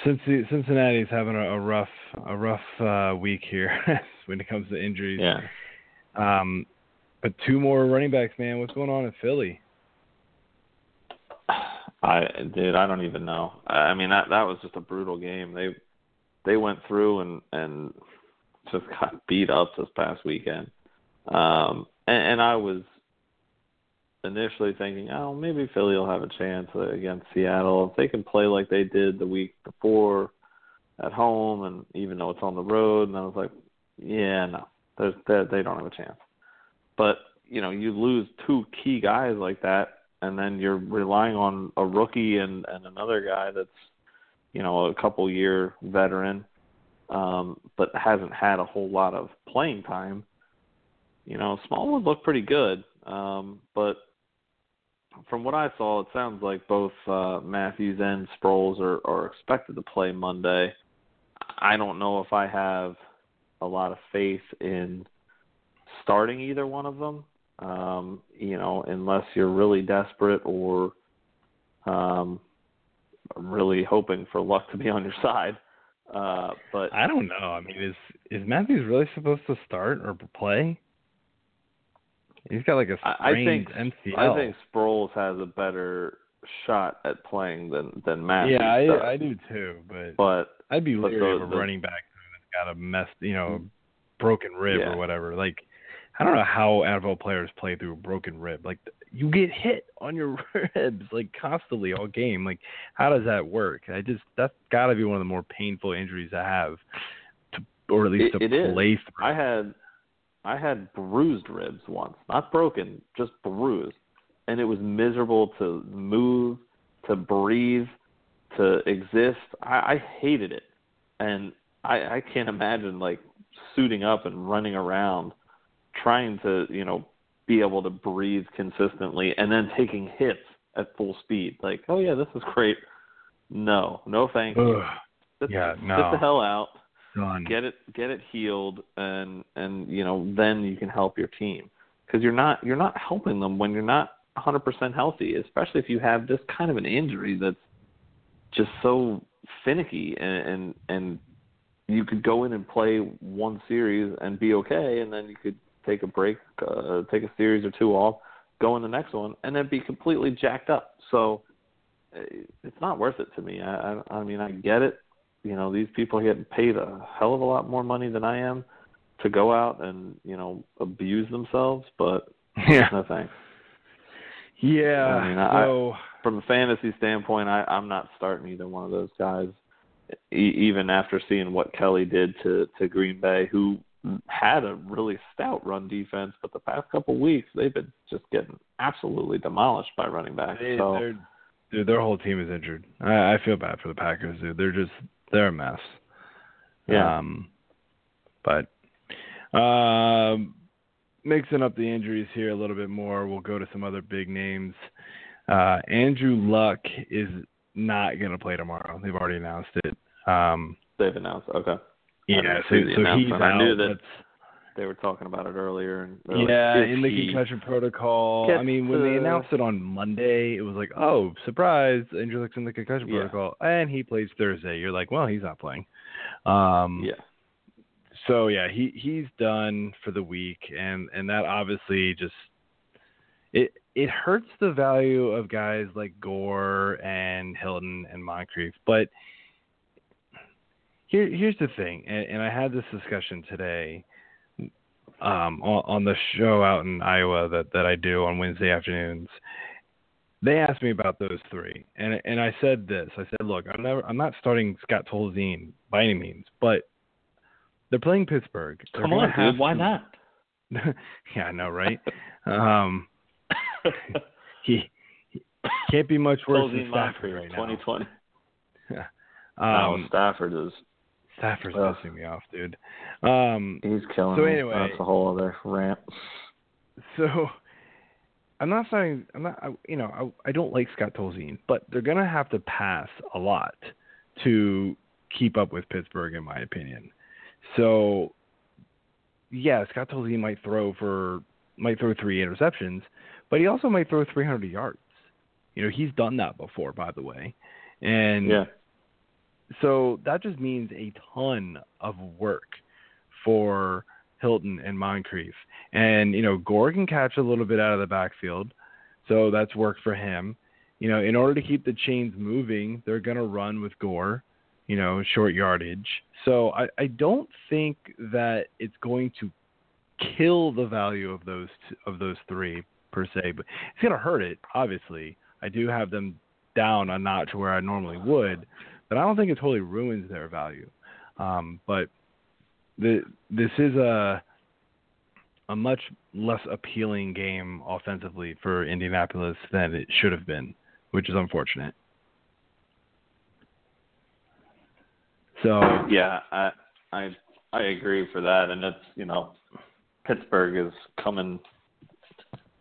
Cincy, Cincinnati's having a, a rough a rough uh, week here when it comes to injuries. Yeah. Um, but two more running backs, man. What's going on in Philly? I dude, I don't even know. I mean that that was just a brutal game. They they went through and and just got beat up this past weekend. Um and, and I was initially thinking, oh, maybe Philly will have a chance against Seattle if they can play like they did the week before at home, and even though it's on the road. And I was like, yeah, no, there's they, they don't have a chance. But you know, you lose two key guys like that, and then you're relying on a rookie and and another guy that's you know a couple year veteran, um, but hasn't had a whole lot of playing time. You know, Smallwood looked pretty good, um, but from what I saw, it sounds like both uh, Mathews and Sproles are, are expected to play Monday. I don't know if I have a lot of faith in starting either one of them. Um, you know, unless you're really desperate or um, really hoping for luck to be on your side. Uh, but I don't know. I mean, is is Mathews really supposed to start or play? He's got like a I, I think MCL. I think Sproles has a better shot at playing than than Mathews. Yeah, does. I I do too, but But I'd be but leery of a running back that's got a mess, you know, mm-hmm. broken rib Yeah. or whatever. Like, I don't know how NFL players play through a broken rib. Like, you get hit on your ribs like constantly all game. Like, how does that work? I just that's got to be one of the more painful injuries I have, to, or at least It- to it is. play through. I had I had bruised ribs once, not broken, just bruised, and it was miserable to move, to breathe, to exist. I, I hated it, and I, I can't imagine like suiting up and running around, trying to you know be able to breathe consistently, and then taking hits at full speed. Like, oh yeah, this is great. No, no, thank you. Ugh, Sit, yeah, sit no. the hell out done. get it get it healed and and you know then you can help your team. Because you're not you're not helping them when you're not 100% healthy especially if you have this kind of an injury that's just so finicky and and, and you could go in and play one series and be okay and then you could take a break uh, take a series or two off go in the next one and then be completely jacked up. So uh, it's not worth it to me. I i, I mean i get it you know these people are getting paid a hell of a lot more money than I am to go out and you know abuse themselves, but Yeah, no thanks. yeah. I mean, I- so From a fantasy standpoint, I, I'm not starting either one of those guys, e- even after seeing what Kelley did to to Green Bay, who had a really stout run defense, but the past couple weeks they've been just getting absolutely demolished by running backs. They, so dude, their whole team is injured. I, I feel bad for the Packers, dude. They're just they're a mess. Yeah. Um, but um, mixing up the injuries here a little bit more, we'll go to some other big names. Uh, Andrew Luck is not going to play tomorrow. They've already announced it. Um, they've announced. Okay, yeah, so, so he's announcement. I out. knew that Let's- they were talking about it earlier. And they're like, Yeah, in the concussion protocol. I mean, when they announced it on Monday, it was like, oh, surprise, Andrew Luck's in the concussion Yeah. protocol, and he plays Thursday. You're like, well, he's not playing. Um, Yeah. So yeah, he he's done for the week, and and that obviously just it it hurts the value of guys like Gore and Hilton and Moncrief, but. Here, here's the thing, and, and I had this discussion today um, on, on the show out in Iowa that, that I do on Wednesday afternoons. They asked me about those three, and and I said this. I said, look, I'm never, I'm not starting Scott Tolzien by any means, but they're playing Pittsburgh. They're Come on, dude. Why to- not? yeah, I know, right? um, he, he can't be much worse than Stafford right now. 2020. Um, no, Stafford is Stafford's Ugh. pissing me off, dude. Um, he's killing So me. anyway- That's a whole other rant. So I'm not saying I'm not I, you know I, I don't like Scott Tolzien, but they're gonna have to pass a lot to keep up with Pittsburgh, in my opinion. So yeah, Scott Tolzien might throw for might throw three interceptions, but he also might throw 300 yards. You know, he's done that before, by the way, and Yeah. So that just means a ton of work for Hilton and Moncrief. And, you know, Gore can catch a little bit out of the backfield. So that's work for him. You know, in order to keep the chains moving, they're going to run with Gore, you know, short yardage. So I, I don't think that it's going to kill the value of those t- of those three per se, but it's going to hurt it. Obviously, I do have them down a notch where I normally would, but I don't think it totally ruins their value. Um, but the this is a a much less appealing game offensively for Indianapolis than it should have been, which is unfortunate. So Yeah, I I I agree for that, and it's you know Pittsburgh is coming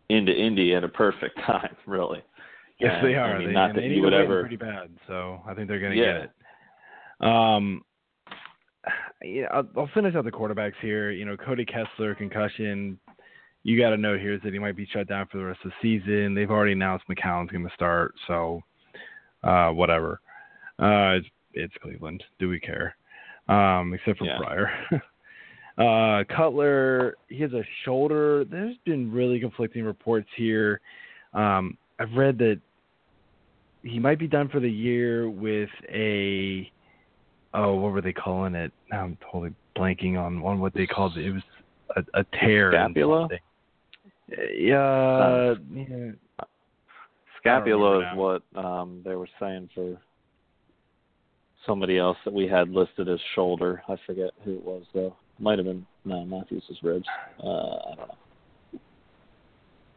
into Indy at a perfect time, really. Yes, they are. I mean, they, not that you would ever. pretty bad, so I think they're going to Yeah. get it. Um, yeah, I'll, I'll finish out the quarterbacks here. You know, Cody Kessler concussion. you got to note here is that he might be shut down for the rest of the season. They've already announced McCown's going to start, so uh, whatever. Uh, it's, it's Cleveland. Do we care? Um, except for Yeah. Pryor. uh, Cutler, he has a shoulder. There's been really conflicting reports here. Um, I've read that he might be done for the year with a oh, what were they calling it? Now I'm totally blanking on on what they called it. It was a, a tear. Scapula? something. Uh, Yeah, yeah. Scapula is what um they were saying for somebody else that we had listed as shoulder. I forget who it was though. Might have been no Mathews' ribs. Uh, I don't know.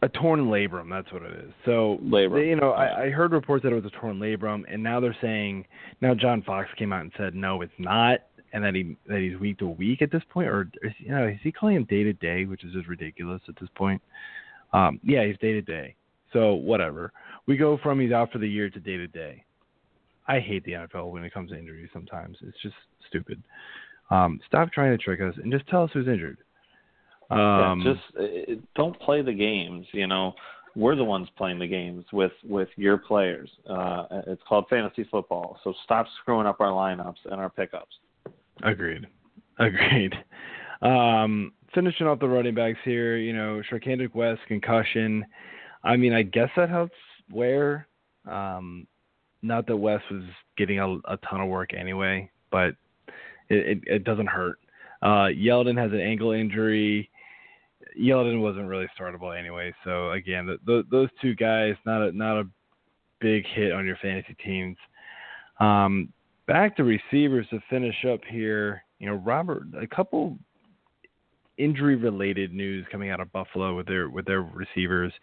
A torn labrum. That's what it is. So Labrum, you know. I, I heard reports that it was a torn labrum, and now they're saying now John Fox came out and said no, it's not, and that he that he's week to week at this point, or is, you know, is he calling him day to day, which is just ridiculous at this point. Um, yeah, he's day to day. So whatever. We go from he's out for the year to day to day. I hate the NFL when it comes to injuries. Sometimes it's just stupid. Um, stop trying to trick us and just tell us who's injured. Um, yeah, just uh, don't play the games. You know, we're the ones playing the games with with your players. Uh, it's called fantasy football. So stop screwing up our lineups and our pickups. Agreed. Agreed. Um, finishing off the running backs here, you know, Charcandrick West concussion. I mean, I guess that helps Ware. Um, not that West was getting a, a ton of work anyway, but it, it, it doesn't hurt. Uh, Yeldon has an ankle injury. Yeldon wasn't really startable anyway, so again, the, the, those two guys not a not a big hit on your fantasy teams. Um, back to receivers to finish up here. You know, Robert, a couple injury related news coming out of Buffalo with their with their receivers.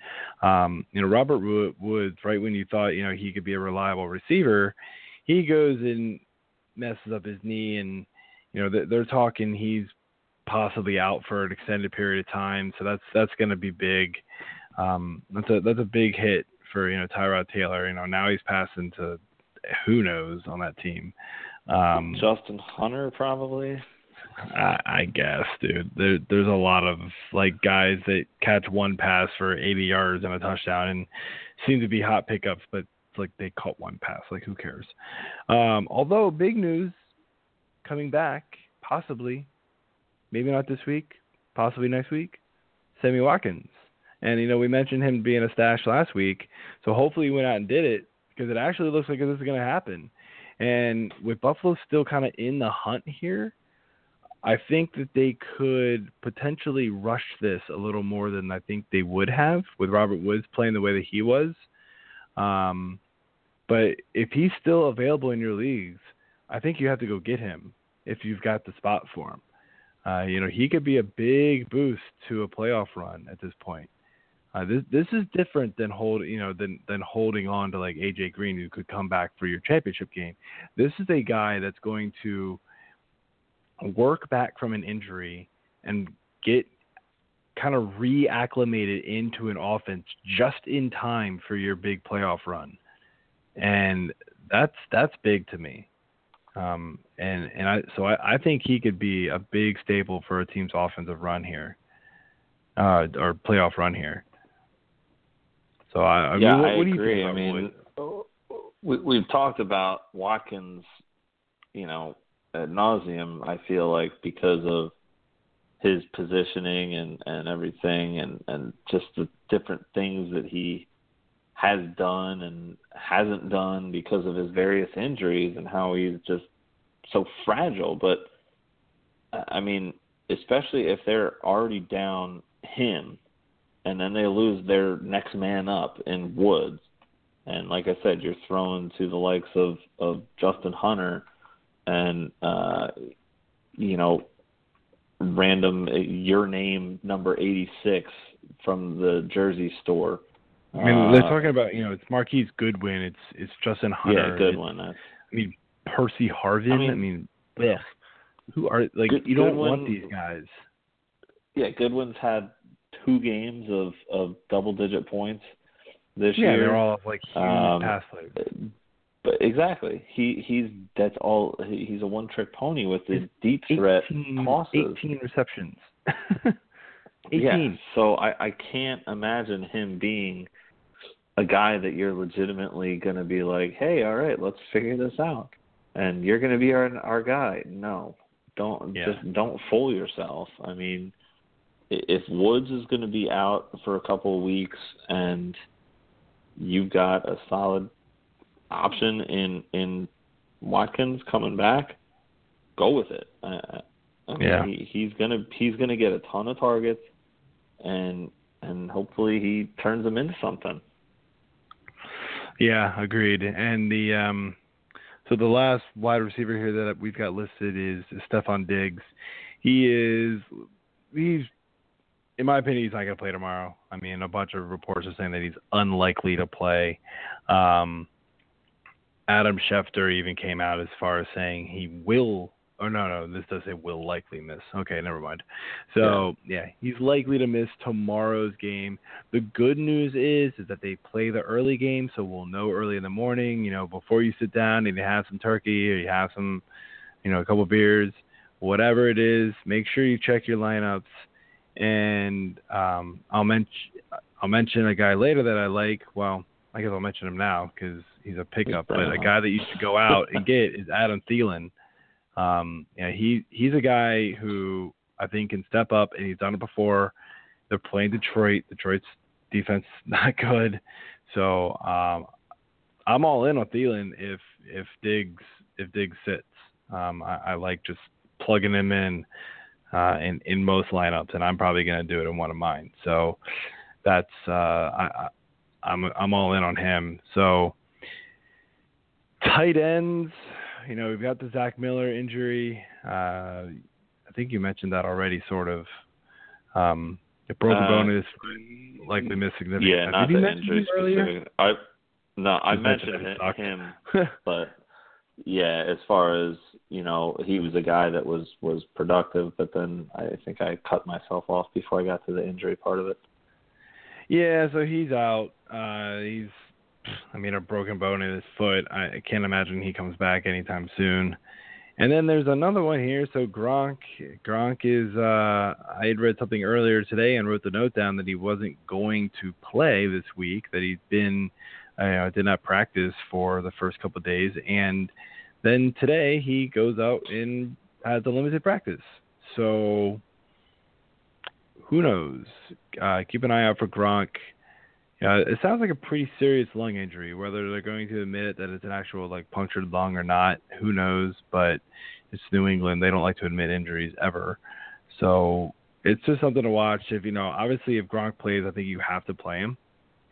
Um, you know, Robert Wo- Woods, right when you thought you know he could be a reliable receiver, he goes and messes up his knee, and you know they're talking he's possibly out for an extended period of time. So that's that's going to be big. Um, that's a that's a big hit for you know Tyrod Taylor. You know now he's passing to who knows on that team. Um, Justin Hunter probably. I, I guess, dude. There, there's a lot of like guys that catch one pass for 80 yards and a touchdown, and seem to be hot pickups, but it's like they caught one pass. Like who cares? Um, although big news coming back, possibly, maybe not this week, possibly next week. Sammy Watkins, and you know we mentioned him being a stash last week, so hopefully he went out and did it because it actually looks like this is going to happen. And with Buffalo still kind of in the hunt here, I think that they could potentially rush this a little more than I think they would have with Robert Woods playing the way that he was. Um, but if he's still available in your leagues, I think you have to go get him if you've got the spot for him. Uh, you know, he could be a big boost to a playoff run at this point. Uh, this this is different than hold you know than than holding on to like AJ Green who could come back for your championship game. This is a guy that's going to work back from an injury and get kind of reacclimated into an offense just in time for your big playoff run. And that's that's big to me. Um, and and I so I, I think he could be a big staple for a team's offensive run here, uh, or playoff run here. So I, I yeah, mean, what, I what do you agree. I mean, Woods? we, we've talked about Watkins, you know, ad nauseum. I feel like because of his positioning and and everything, and and just the different things that he has done and hasn't done because of his various injuries and how he's just so fragile. But I mean, especially if they're already down him and then they lose their next man up in Woods. And like I said, you're thrown to the likes of, of Justin Hunter and uh you know random uh, your name number 86 from the jersey store. I mean, they're Uh, talking about you know it's Marquise Goodwin, it's it's Justin Hunter, Yeah, good it's- one. That's, I mean, Percy Harvin. I I mean- mean, ugh. who are like Good- you don't Goodwin- want these guys. yeah, Goodwin's had two games of of double digit points this Yeah, year. they're all like huge Um, pass plays. But exactly, he he's that's all. he- He's a one trick pony with his deep threat 18, tosses. 18 receptions. 18. Yeah, so I, I can't imagine him being a guy that you're legitimately going to be like, hey, all right, let's figure this out, and you're going to be our our guy. No, don't Yeah. just don't fool yourself. I mean, if Woods is going to be out for a couple of weeks and you've got a solid option in in Watkins coming back, go with it. I, I mean, Yeah. he, he's gonna he's gonna get a ton of targets, and and hopefully he turns them into something. Yeah, agreed. And the um so the last wide receiver here that we've got listed is Stefon Diggs. He is he's in my opinion he's not gonna play tomorrow. I mean a bunch of reports are saying that he's unlikely to play. Um Adam Schefter even came out as far as saying he will Oh no, no, this does say will likely miss. Okay, never mind. So yeah, he's likely to miss tomorrow's game. The good news is is that they play the early game, so we'll know early in the morning. You know, before you sit down and you have some turkey or you have some, you know, a couple beers, whatever it is. Make sure you check your lineups. And um, I'll mention I'll mention a guy later that I like. Well, I guess I'll mention him now because he's a pickup. But a guy that you should go out and get is Adam Thielen. Um, yeah, he he's a guy who I think can step up, and he's done it before. They're playing Detroit. Detroit's defense not good, so um, I'm all in on Thielen if if Diggs if Diggs sits. Um, I, I like just plugging him in uh, in in most lineups, and I'm probably going to do it in one of mine. So that's uh, I I'm I'm all in on him. So tight ends, you know, we've got the Zach Miller injury. Uh, I think you mentioned that already, sort of. Um, the broken Uh, bone is likely miss significant. Yeah, not Did the injury earlier? I no, I mentioned him, but yeah, as far as you know, he was a guy that was was productive, but then I think I cut myself off before I got to the injury part of it. Yeah, so he's out. Uh, he's, I mean, a broken bone in his foot. I, can't imagine he comes back anytime soon. And then there's another one here. So Gronk, Gronk is. Uh, I had read something earlier today and wrote the note down that he wasn't going to play this week. That he'd been, uh, did not practice for the first couple of days, and then today he goes out and has a limited practice. So who knows? Uh, keep an eye out for Gronk. Yeah, it sounds like a pretty serious lung injury. Whether they're going to admit that it's an actual like punctured lung or not, who knows? But it's New England; they don't like to admit injuries ever. So it's just something to watch. If you know, obviously, if Gronk plays, I think you have to play him.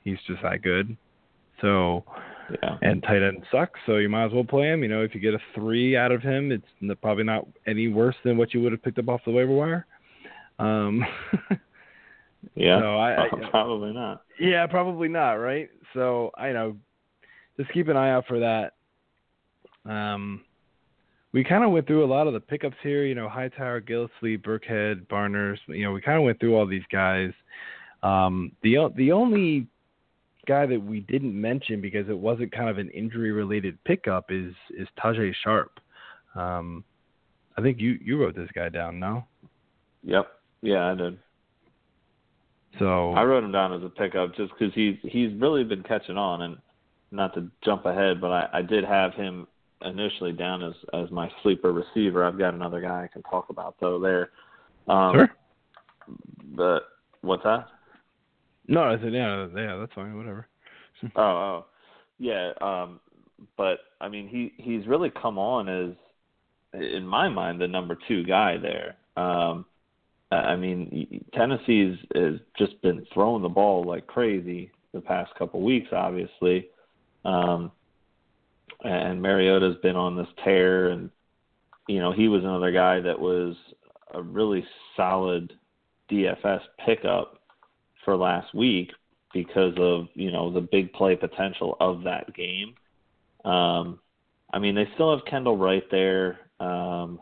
He's just that good. So Yeah, and tight end sucks, so you might as well play him. You know, if you get a three out of him, it's probably not any worse than what you would have picked up off the waiver wire. Um, yeah, so I, I probably not. yeah, probably not, right? So I know, just keep an eye out for that. Um, we kind of went through a lot of the pickups here. You know, Hightower, Gillislee, Burkhead, Barners. You know, we kind of went through all these guys. Um, the the only guy that we didn't mention because it wasn't kind of an injury related pickup is is Tajaé Sharpe. Um, I think you you wrote this guy down, no? Yep, yeah, I did. So I wrote him down as a pickup just because he's he's really been catching on, and not to jump ahead, but I, I did have him initially down as as my sleeper receiver. I've got another guy I can talk about though there. Um, sure. But what's that? No, I said yeah, yeah, that's fine, whatever. oh, oh, yeah. Um, but I mean, he he's really come on as, in my mind, the number two guy there. Um, I mean, Tennessee's has just been throwing the ball like crazy the past couple weeks, obviously. Um, and Mariota's been on this tear, and you know he was another guy that was a really solid DFS pickup for last week because of you know the big play potential of that game. Um, I mean, they still have Kendall Wright there, um,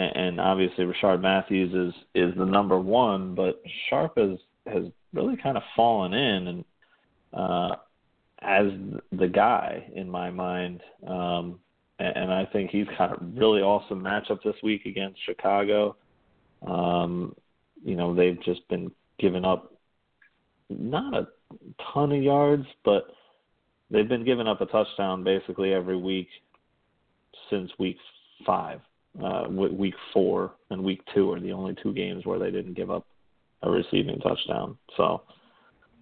and, and obviously Rishard Matthews is is the number one, but Sharpe has has really kind of fallen in and uh, as the guy in my mind. Um, and, and I think he's got a really awesome matchup this week against Chicago. Um, you know they've just been giving up not a ton of yards, but they've been giving up a touchdown basically every week since week five. Uh, week four and week two are the only two games where they didn't give up a receiving touchdown. So,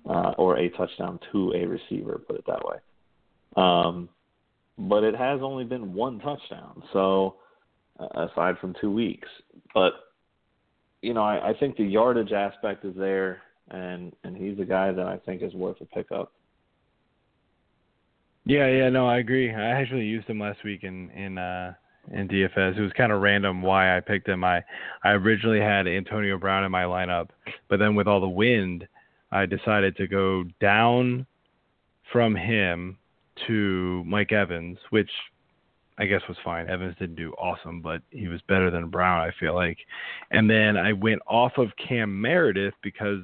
uh, or a touchdown to a receiver, put it that way. Um, but it has only been one touchdown. So, uh, aside from two weeks, but you know, I, I think the yardage aspect is there, and and he's a guy that I think is worth a pickup. Yeah, yeah, no, I agree. I actually used him last week in in uh in DFS. It was kind of random why I picked him. I I originally had Antonio Brown in my lineup, but then with all the wind, I decided to go down from him to Mike Evans, which I guess was fine. Evans didn't do awesome, but he was better than Brown, I feel like. And then I went off of Cam Meredith because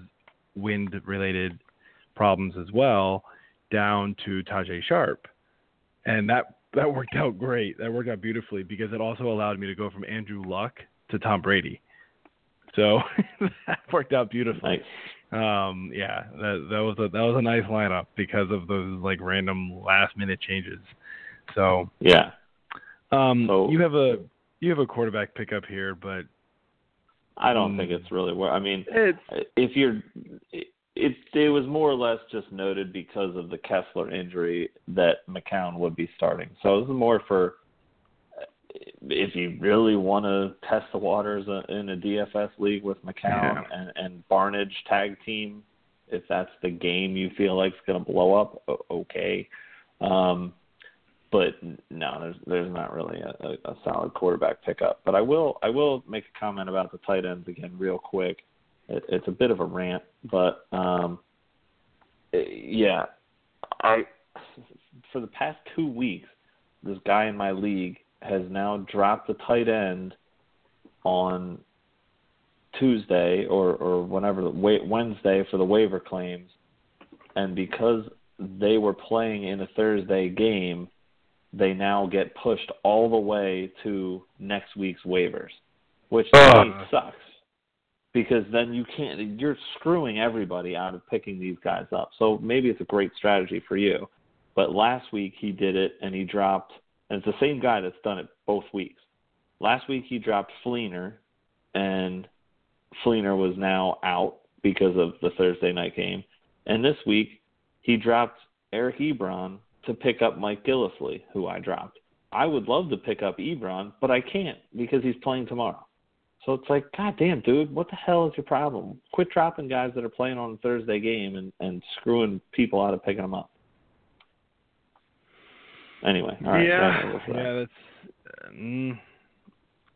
wind related problems as well, down to Tajaé Sharpe. And that that worked out great. That worked out beautifully because it also allowed me to go from Andrew Luck to Tom Brady. So that worked out beautifully. Nice. Um, yeah, that that was a that was a nice lineup because of those like random last minute changes. So yeah, um, so, you have a you have a quarterback pickup here, but I don't um, think it's really where. I mean, it's, if you're, it, it was more or less just noted because of the Kessler injury that McCown would be starting. So this is more for if you really want to test the waters in a DFS league with McCown yeah. and, and Barnidge tag team. If that's the game you feel like is going to blow up, okay. Um, but no, there's there's not really a, a, a solid quarterback pickup. But I will I will make a comment about the tight ends again real quick. It, it's a bit of a rant, but um, yeah, I for the past two weeks, this guy in my league has now dropped the tight end on Tuesday or or whenever Wednesday for the waiver claims, and because they were playing in a Thursday game, they now get pushed all the way to next week's waivers, which uh. sucks because then you can't you're screwing everybody out of picking these guys up. So maybe it's a great strategy for you. But last week he did it and he dropped and it's the same guy that's done it both weeks. Last week he dropped Fleener and Fleener was now out because of the Thursday night game. And this week he dropped Eric Ebron to pick up Mike Gillislee, who I dropped. I would love to pick up Ebron, but I can't because he's playing tomorrow. So it's like, God damn, dude, what the hell is your problem? Quit dropping guys that are playing on a Thursday game and, and screwing people out of picking them up. Anyway, all right. Yeah, that. yeah, that's. Um,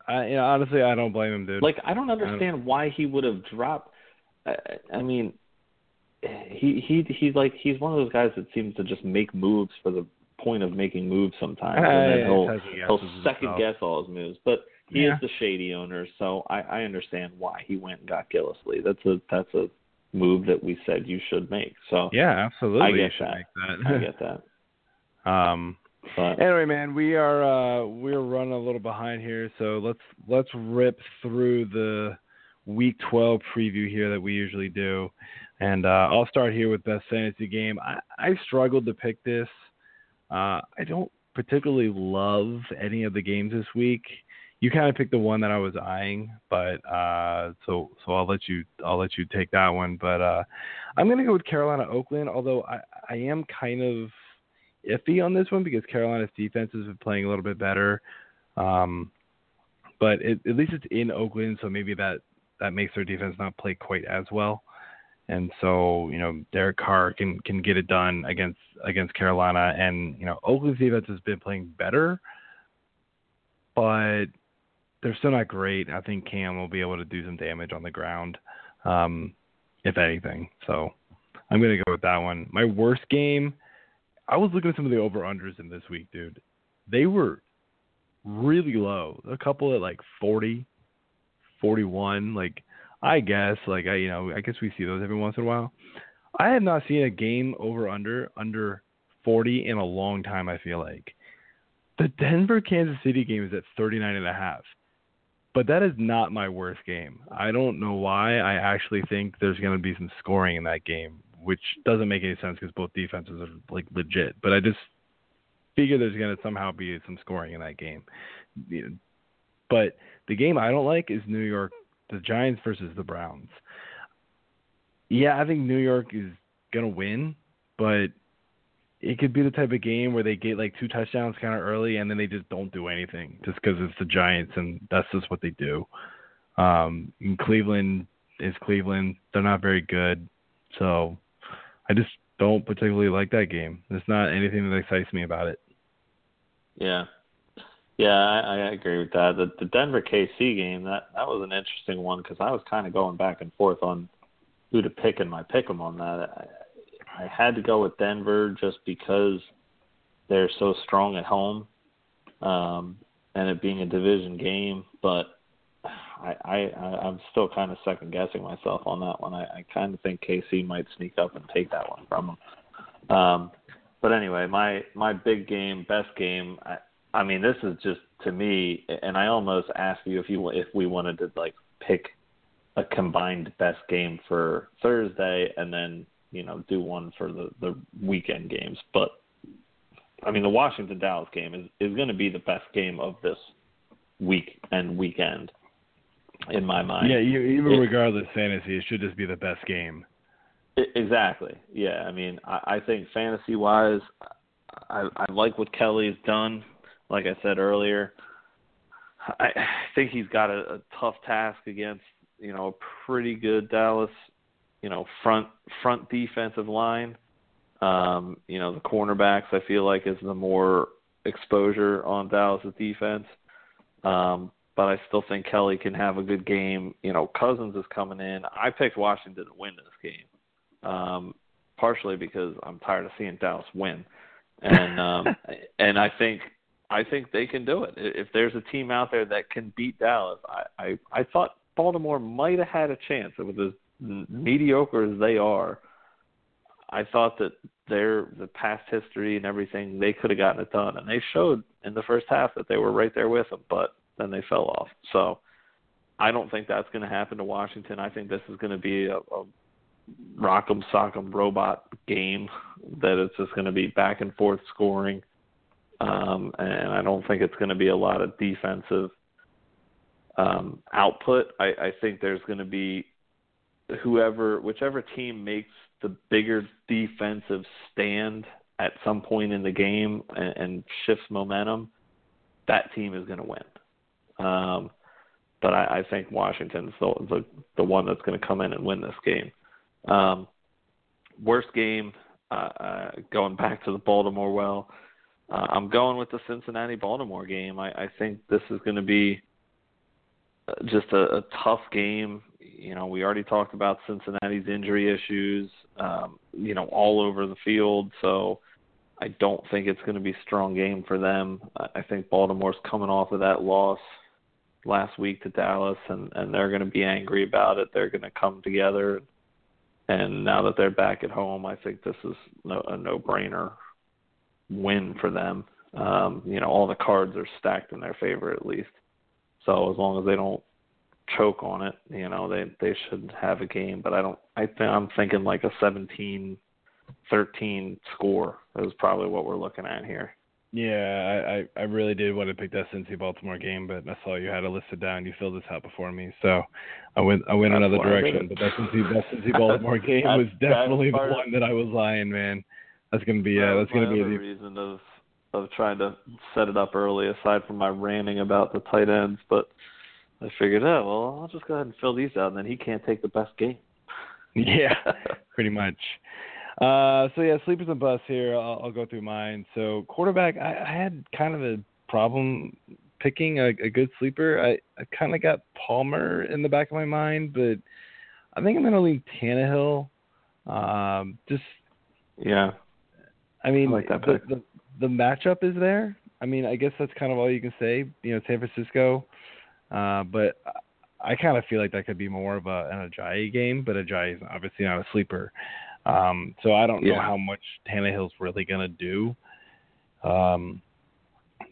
I, you know, honestly, I don't blame him, dude. Like, I don't understand I why he would have dropped. I, I mean, he he he's like he's one of those guys that seems to just make moves for the point of making moves sometimes, and then he'll he'll second guess all his moves. But he yeah. is the shady owner, so I, I understand why he went and got Gillislee. That's a that's a move that we said you should make. So yeah, absolutely, I get that. that. I get that. Um. But, anyway, man, we are uh we're running a little behind here, so let's let's rip through the week 12 preview here that we usually do. And uh, I'll start here with best fantasy game. I, I struggled to pick this. Uh, I don't particularly love any of the games this week. You kind of picked the one that I was eyeing, but uh, so so I'll let you I'll let you take that one. But uh, I'm gonna go with Carolina Oakland, although I, I am kind of iffy on this one because Carolina's defense has been playing a little bit better. Um, but it, at least it's in Oakland, so maybe that that makes their defense not play quite as well and so you know Derek Carr can can get it done against against Carolina, and you know Oakland's defense has been playing better, but they're still not great. I think Cam will be able to do some damage on the ground, um, if anything. So I'm gonna go with that one. My worst game, I was looking at some of the over unders in this week, dude. They were really low. A couple at like 40, 41, like I guess like I you know I guess we see those every once in a while. I have not seen a game over under under 40 in a long time. I feel like the Denver Kansas City game is at 39 and a half, but that is not my worst game. I don't know why. I actually think there's going to be some scoring in that game, which doesn't make any sense because both defenses are like legit. But I just figure there's going to somehow be some scoring in that game. But the game I don't like is New York, the Giants versus the Browns. Yeah, I think New York is going to win, but it could be the type of game where they get like two touchdowns kind of early and then they just don't do anything just because it's the Giants and that's just what they do. Um, in Cleveland is Cleveland. They're not very good, so I just don't particularly like that game. There's not anything that excites me about it. Yeah, yeah, I, I agree with that. The, the Denver KC game that that was an interesting one because I was kind of going back and forth on who to pick in my pick 'em on that. I had to go with Denver just because they're so strong at home, um, and it being a division game. But I, I I'm still kind of second guessing myself on that one. I, I kind of think KC might sneak up and take that one from them. Um, but anyway, my my big game, best game. I, I mean, this is just to me, and I almost asked you if you if we wanted to like pick a combined best game for Thursday, and then you know do one for the the weekend games. But I mean, the Washington Dallas game is is going to be the best game of this week and weekend in my mind. Yeah, you, even it, regardless fantasy, it should just be the best game. exactly. Yeah, I mean, I, I think fantasy wise, I, I like what Kelley's done. Like I said earlier, I think he's got a, a tough task against you know a pretty good Dallas you know front front defensive line. Um, you know the cornerbacks I feel like is the more exposure on Dallas' defense. Um, but I still think Kelley can have a good game. You know Cousins is coming in. I picked Washington to win this game, um, partially because I'm tired of seeing Dallas win, and um, and I think I think they can do it. If there's a team out there that can beat Dallas, I I, I thought Baltimore might have had a chance with as mediocre as they are, I thought that their the past history and everything they could have gotten it done, and they showed in the first half that they were right there with them, but then they fell off. So I don't think that's going to happen to Washington. I think this is going to be a, a rock'em sock'em robot game that it's just going to be back and forth scoring, um, and I don't think it's going to be a lot of defensive um, output. I, I think there's going to be whoever, whichever team makes the bigger defensive stand at some point in the game and, and shifts momentum, that team is going to win. Um, but I, I think Washington's the, the the one that's going to come in and win this game. Um, worst game, uh, uh, going back to the Baltimore well, uh, I'm going with the Cincinnati Baltimore game. I, I think this is going to be uh, just a, a tough game you know, we already talked about Cincinnati's injury issues, um, you know, all over the field. So I don't think it's going to be a strong game for them. I think Baltimore's coming off of that loss last week to Dallas, and and they're going to be angry about it. They're going to come together, and now that they're back at home, I think this is no, a no-brainer win for them. Um, you know, all the cards are stacked in their favor at least. So as long as they don't choke on it. You know, they mm-hmm. they should have a game, but I don't. I think I'm thinking like a 17-13 score is probably what we're looking at here. Yeah, I, I I really did want to pick that Cincy Baltimore game, but I saw you had it listed down. You filled this out before me, so I went I went That's another direction. But that Cincy that Cincy Baltimore game was definitely the one that I was lying, man. That's gonna be uh, yeah. That's gonna be the reason of of trying to set it up early, aside from my ranting about the tight ends, but I figured, oh well, I'll just go ahead and fill these out, and then he can't take the best game. yeah, pretty much. Uh, so yeah, sleepers and busts here. I'll, I'll go through mine. So quarterback, I, I had kind of a problem picking a, a good sleeper. I, I kind of got Palmer in the back of my mind, but I think I'm gonna lean Tannehill. Um, just yeah. I mean, I like the, the the matchup is there. I mean, I guess that's kind of all you can say. You know, San Francisco uh, but I kind of feel like that could be more of a, an Ajayi game, but Ajayi is obviously not a sleeper. Um, so I don't know how much Tannehill's really going to do. Um,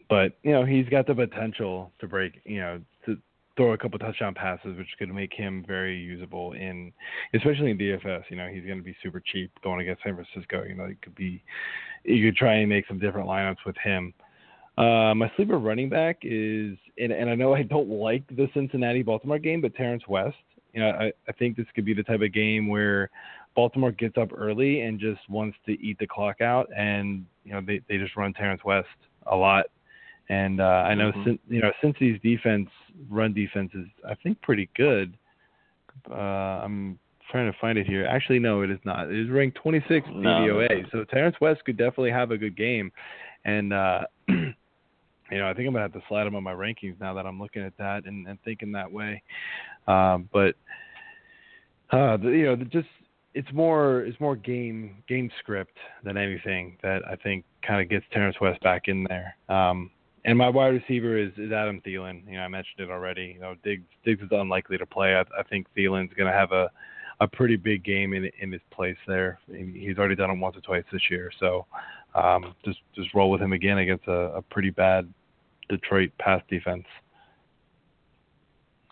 but you know he's got the potential to break, you know, to throw a couple touchdown passes, which could make him very usable in, especially in DFS. You know, he's going to be super cheap going against San Francisco. You know, it could be, you could try and make some different lineups with him. Uh, my sleeper running back is, and, and I know I don't like the Cincinnati Baltimore game, but Terrance West. You know, I, I think this could be the type of game where Baltimore gets up early and just wants to eat the clock out, and you know they they just run Terrance West a lot. And uh, I know, mm-hmm. you know, Cincy's defense, run defense is, I think, pretty good. Uh, I'm trying to find it here. Actually, no, it is not. It is ranked 26 no. DVOA. So Terrance West could definitely have a good game. And uh, you know, I think I'm gonna have to slide him on my rankings now that I'm looking at that and, and thinking that way. Um, but uh, the, you know, the, just it's more it's more game game script than anything that I think kind of gets Terrance West back in there. Um, and my wide receiver is, is Adam Thielen. You know, I mentioned it already. You know, Diggs Diggs is unlikely to play. I, I think Thielen's to have a a pretty big game in in his place there. He's already done it once or twice this year, so um, just just roll with him again against a, a pretty bad Detroit pass defense.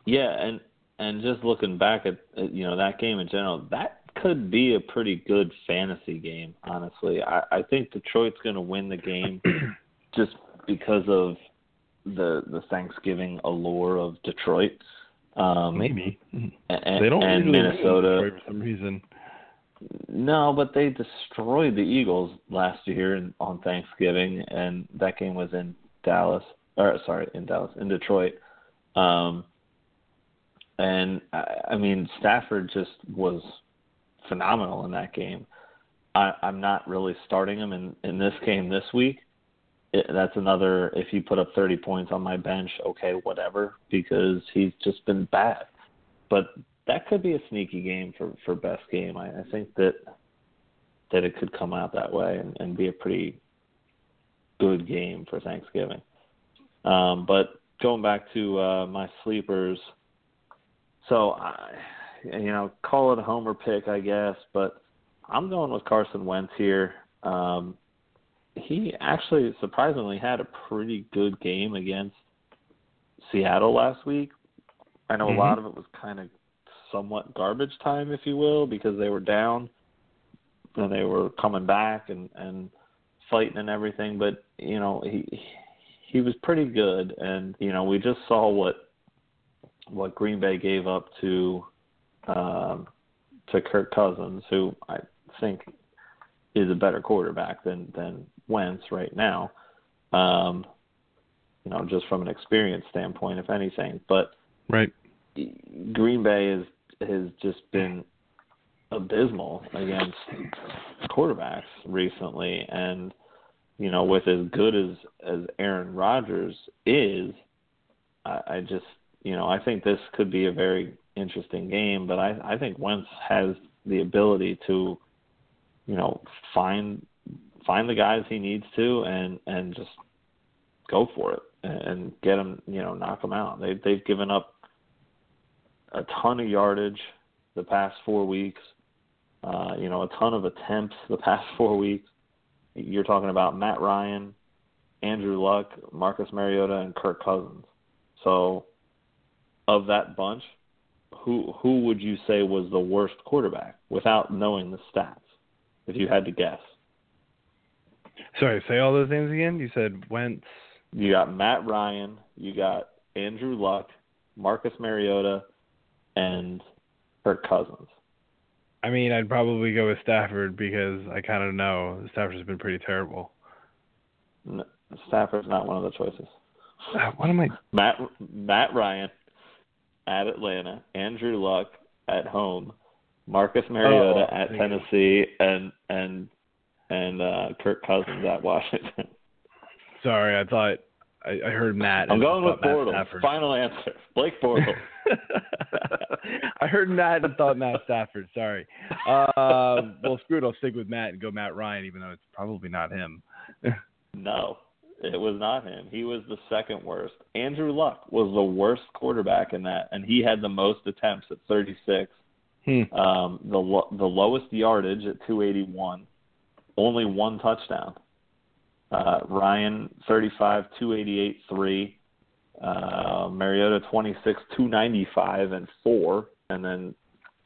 Yeah, and and just looking back at, at you know that game in general, that could be a pretty good fantasy game. Honestly, I, I think Detroit's going to win the game just because of the the Thanksgiving allure of Detroit. Um, Maybe and, they don't and Minnesota for some reason. No, but they destroyed the Eagles last year on Thanksgiving, and that game was in Dallas. Or sorry, in Dallas, in Detroit. Um, and I, I mean, Stafford just was phenomenal in that game. I, I'm not really starting him in in this game this week. It, that's another. If he put up 30 points on my bench, okay, whatever, because he's just been bad. But that could be a sneaky game for for best game. I, I think that that it could come out that way and, and be a pretty good game for Thanksgiving. Um, but going back to uh, my sleepers, so I, you know, call it a homer pick, I guess, but I'm going with Carson Wentz here. Um, he actually surprisingly had a pretty good game against Seattle last week. I know mm-hmm. a lot of it was kind of somewhat garbage time, if you will, because they were down and they were coming back and and fighting and everything. But you know, he he was pretty good, and you know, we just saw what what Green Bay gave up to um, to Kirk Cousins, who I think is a better quarterback than than Wentz right now. Um, you know, just from an experience standpoint, if anything. But right, Green Bay is has just been abysmal against quarterbacks recently, and you know, with as good as as Aaron Rodgers is, I, I just you know I think this could be a very interesting game, but I I think Wentz has the ability to, you know, find find the guys he needs to and and just go for it and get them, you know, knock them out. They they've given up a ton of yardage the past four weeks. Uh, you know, a ton of attempts the past four weeks. You're talking about Matt Ryan, Andrew Luck, Marcus Mariota, and Kirk Cousins. So, of that bunch, who who would you say was the worst quarterback without knowing the stats? If you had to guess. Sorry, say all those names again. You said Wentz. You got Matt Ryan. You got Andrew Luck, Marcus Mariota, and Kirk Cousins. I mean, I'd probably go with Stafford because I kind of know Stafford's been pretty terrible. No, Stafford's not one of the choices. Uh, what am I? Matt Matt Ryan, at Atlanta, Andrew Luck at home, Marcus Mariota oh, at Tennessee, and and and uh, Kirk Cousins at Washington. Sorry, I thought I, I heard Matt. I'm going with Bortles. Final answer, Blake Bortles. I heard Matt and thought Matt Stafford. Sorry. Uh, well, screw it. I'll stick with Matt and go Matt Ryan, even though it's probably not him. no, it was not him. He was the second worst. Andrew Luck was the worst quarterback in that, and he had the most attempts at 36. Hmm. Um, the lo- the lowest yardage at 281, only one touchdown. Uh, Ryan 35, 288, three. Uh, Mariota 26, 295 and four, and then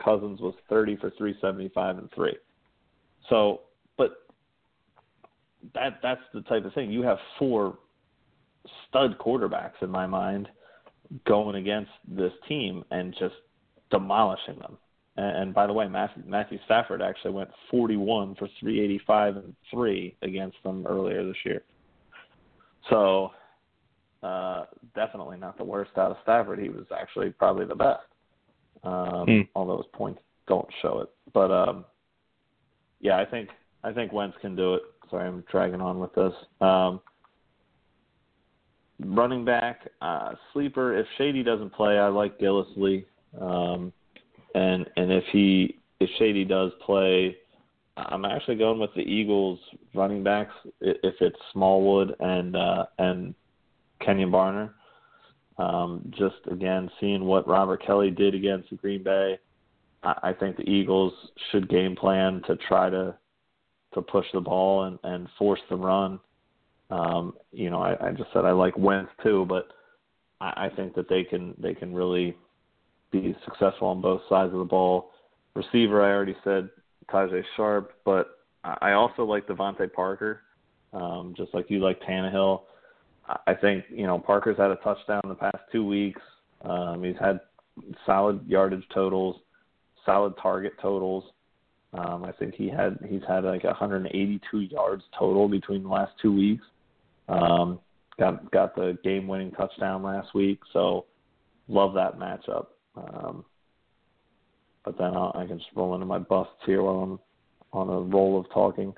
Cousins was 30 for 375 and three. So, but that that's the type of thing. You have four stud quarterbacks in my mind going against this team and just demolishing them. And, by the way, Matthew, Matthew Stafford actually went 41 for 385 and three against them earlier this year. So uh, definitely not the worst out of Stafford. He was actually probably the best, um, hmm. although his points don't show it. But um, yeah, I think I think Wentz can do it. Sorry, I'm dragging on with this. Um, running back uh, sleeper. If Shady doesn't play, I like Gillislee. Um, and and if he if Shady does play, I'm actually going with the Eagles running backs if it's Smallwood and uh, and Kenyon Barner. Um, just again seeing what Robert Kelley did against Green Bay, I, I think the Eagles should game plan to try to to push the ball and, and force the run. Um, you know, I, I just said I like Wentz too, but I, I think that they can they can really be successful on both sides of the ball. Receiver, I already said Tajaé Sharpe, but I also like DeVante Parker, um, just like you like Tannehill. I think you know Parker's had a touchdown in the past two weeks. Um, he's had solid yardage totals, solid target totals. Um, I think he had he's had like 182 yards total between the last two weeks. Um, got got the game winning touchdown last week, so love that matchup. Um, but then I'll, I can just roll into my busts here while I'm on a roll of talking.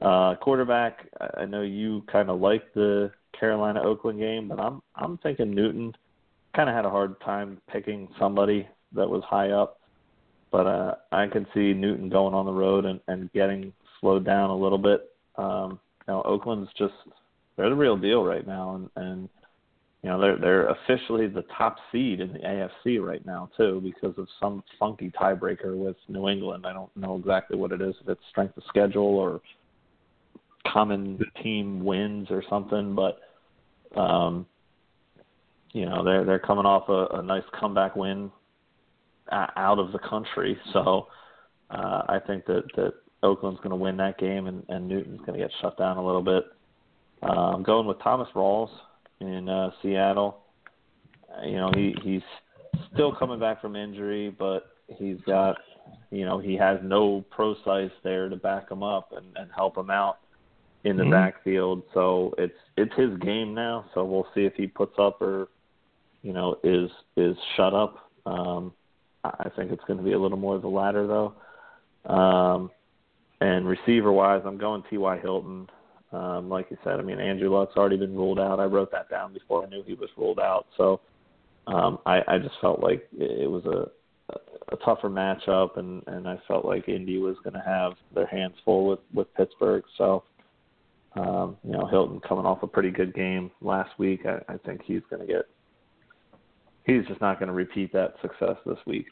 Uh, quarterback, I know you kind of like the Carolina Oakland game, but I'm I'm thinking Newton. Kind of had a hard time picking somebody that was high up, but uh, I can see Newton going on the road and, and getting slowed down a little bit. Um, know, Oakland's just they're the real deal right now, and and you know they're they're officially the top seed in the AFC right now too because of some funky tiebreaker with New England. I don't know exactly what it is, if it's strength of schedule or common team wins or something, but um, you know they're they're coming off a, a nice comeback win out of the country, so uh, I think that that Oakland's going to win that game and, and Newton's going to get shut down a little bit. Uh, I'm going with Thomas Rawls in uh, Seattle. Uh, you know, he he's still coming back from injury, but he's got, you know, he has no pro size there to back him up and, and help him out in the mm-hmm. backfield. So it's it's his game now. So we'll see if he puts up or, you know, is is shut up. Um, I think it's going to be a little more of the latter though. Um, and receiver wise, I'm going T.Y. Hilton. Um, like you said, I mean Andrew Luck's already been ruled out. I wrote that down before I knew he was ruled out. So um, I, I just felt like it was a, a tougher matchup, and and I felt like Indy was going to have their hands full with with Pittsburgh. So um, you know Hilton coming off a pretty good game last week, I, I think he's going to get. He's just not going to repeat that success this week.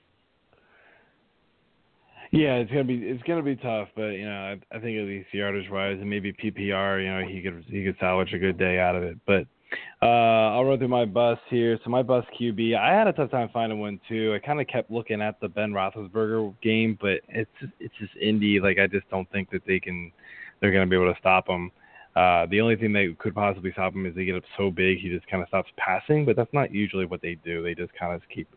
Yeah, it's gonna be it's gonna be tough, but you know I, I think at least yardage wise and maybe PPR, you know he could he could salvage a good day out of it. But uh, I'll run through my bus here. So my bus QB, I had a tough time finding one too. I kind of kept looking at the Ben Roethlisberger game, but it's it's just Indy. Like I just don't think that they can they're gonna be able to stop him. Uh, the only thing that could possibly stop him is they get up so big he just kind of stops passing, but that's not usually what they do. They just kind of keep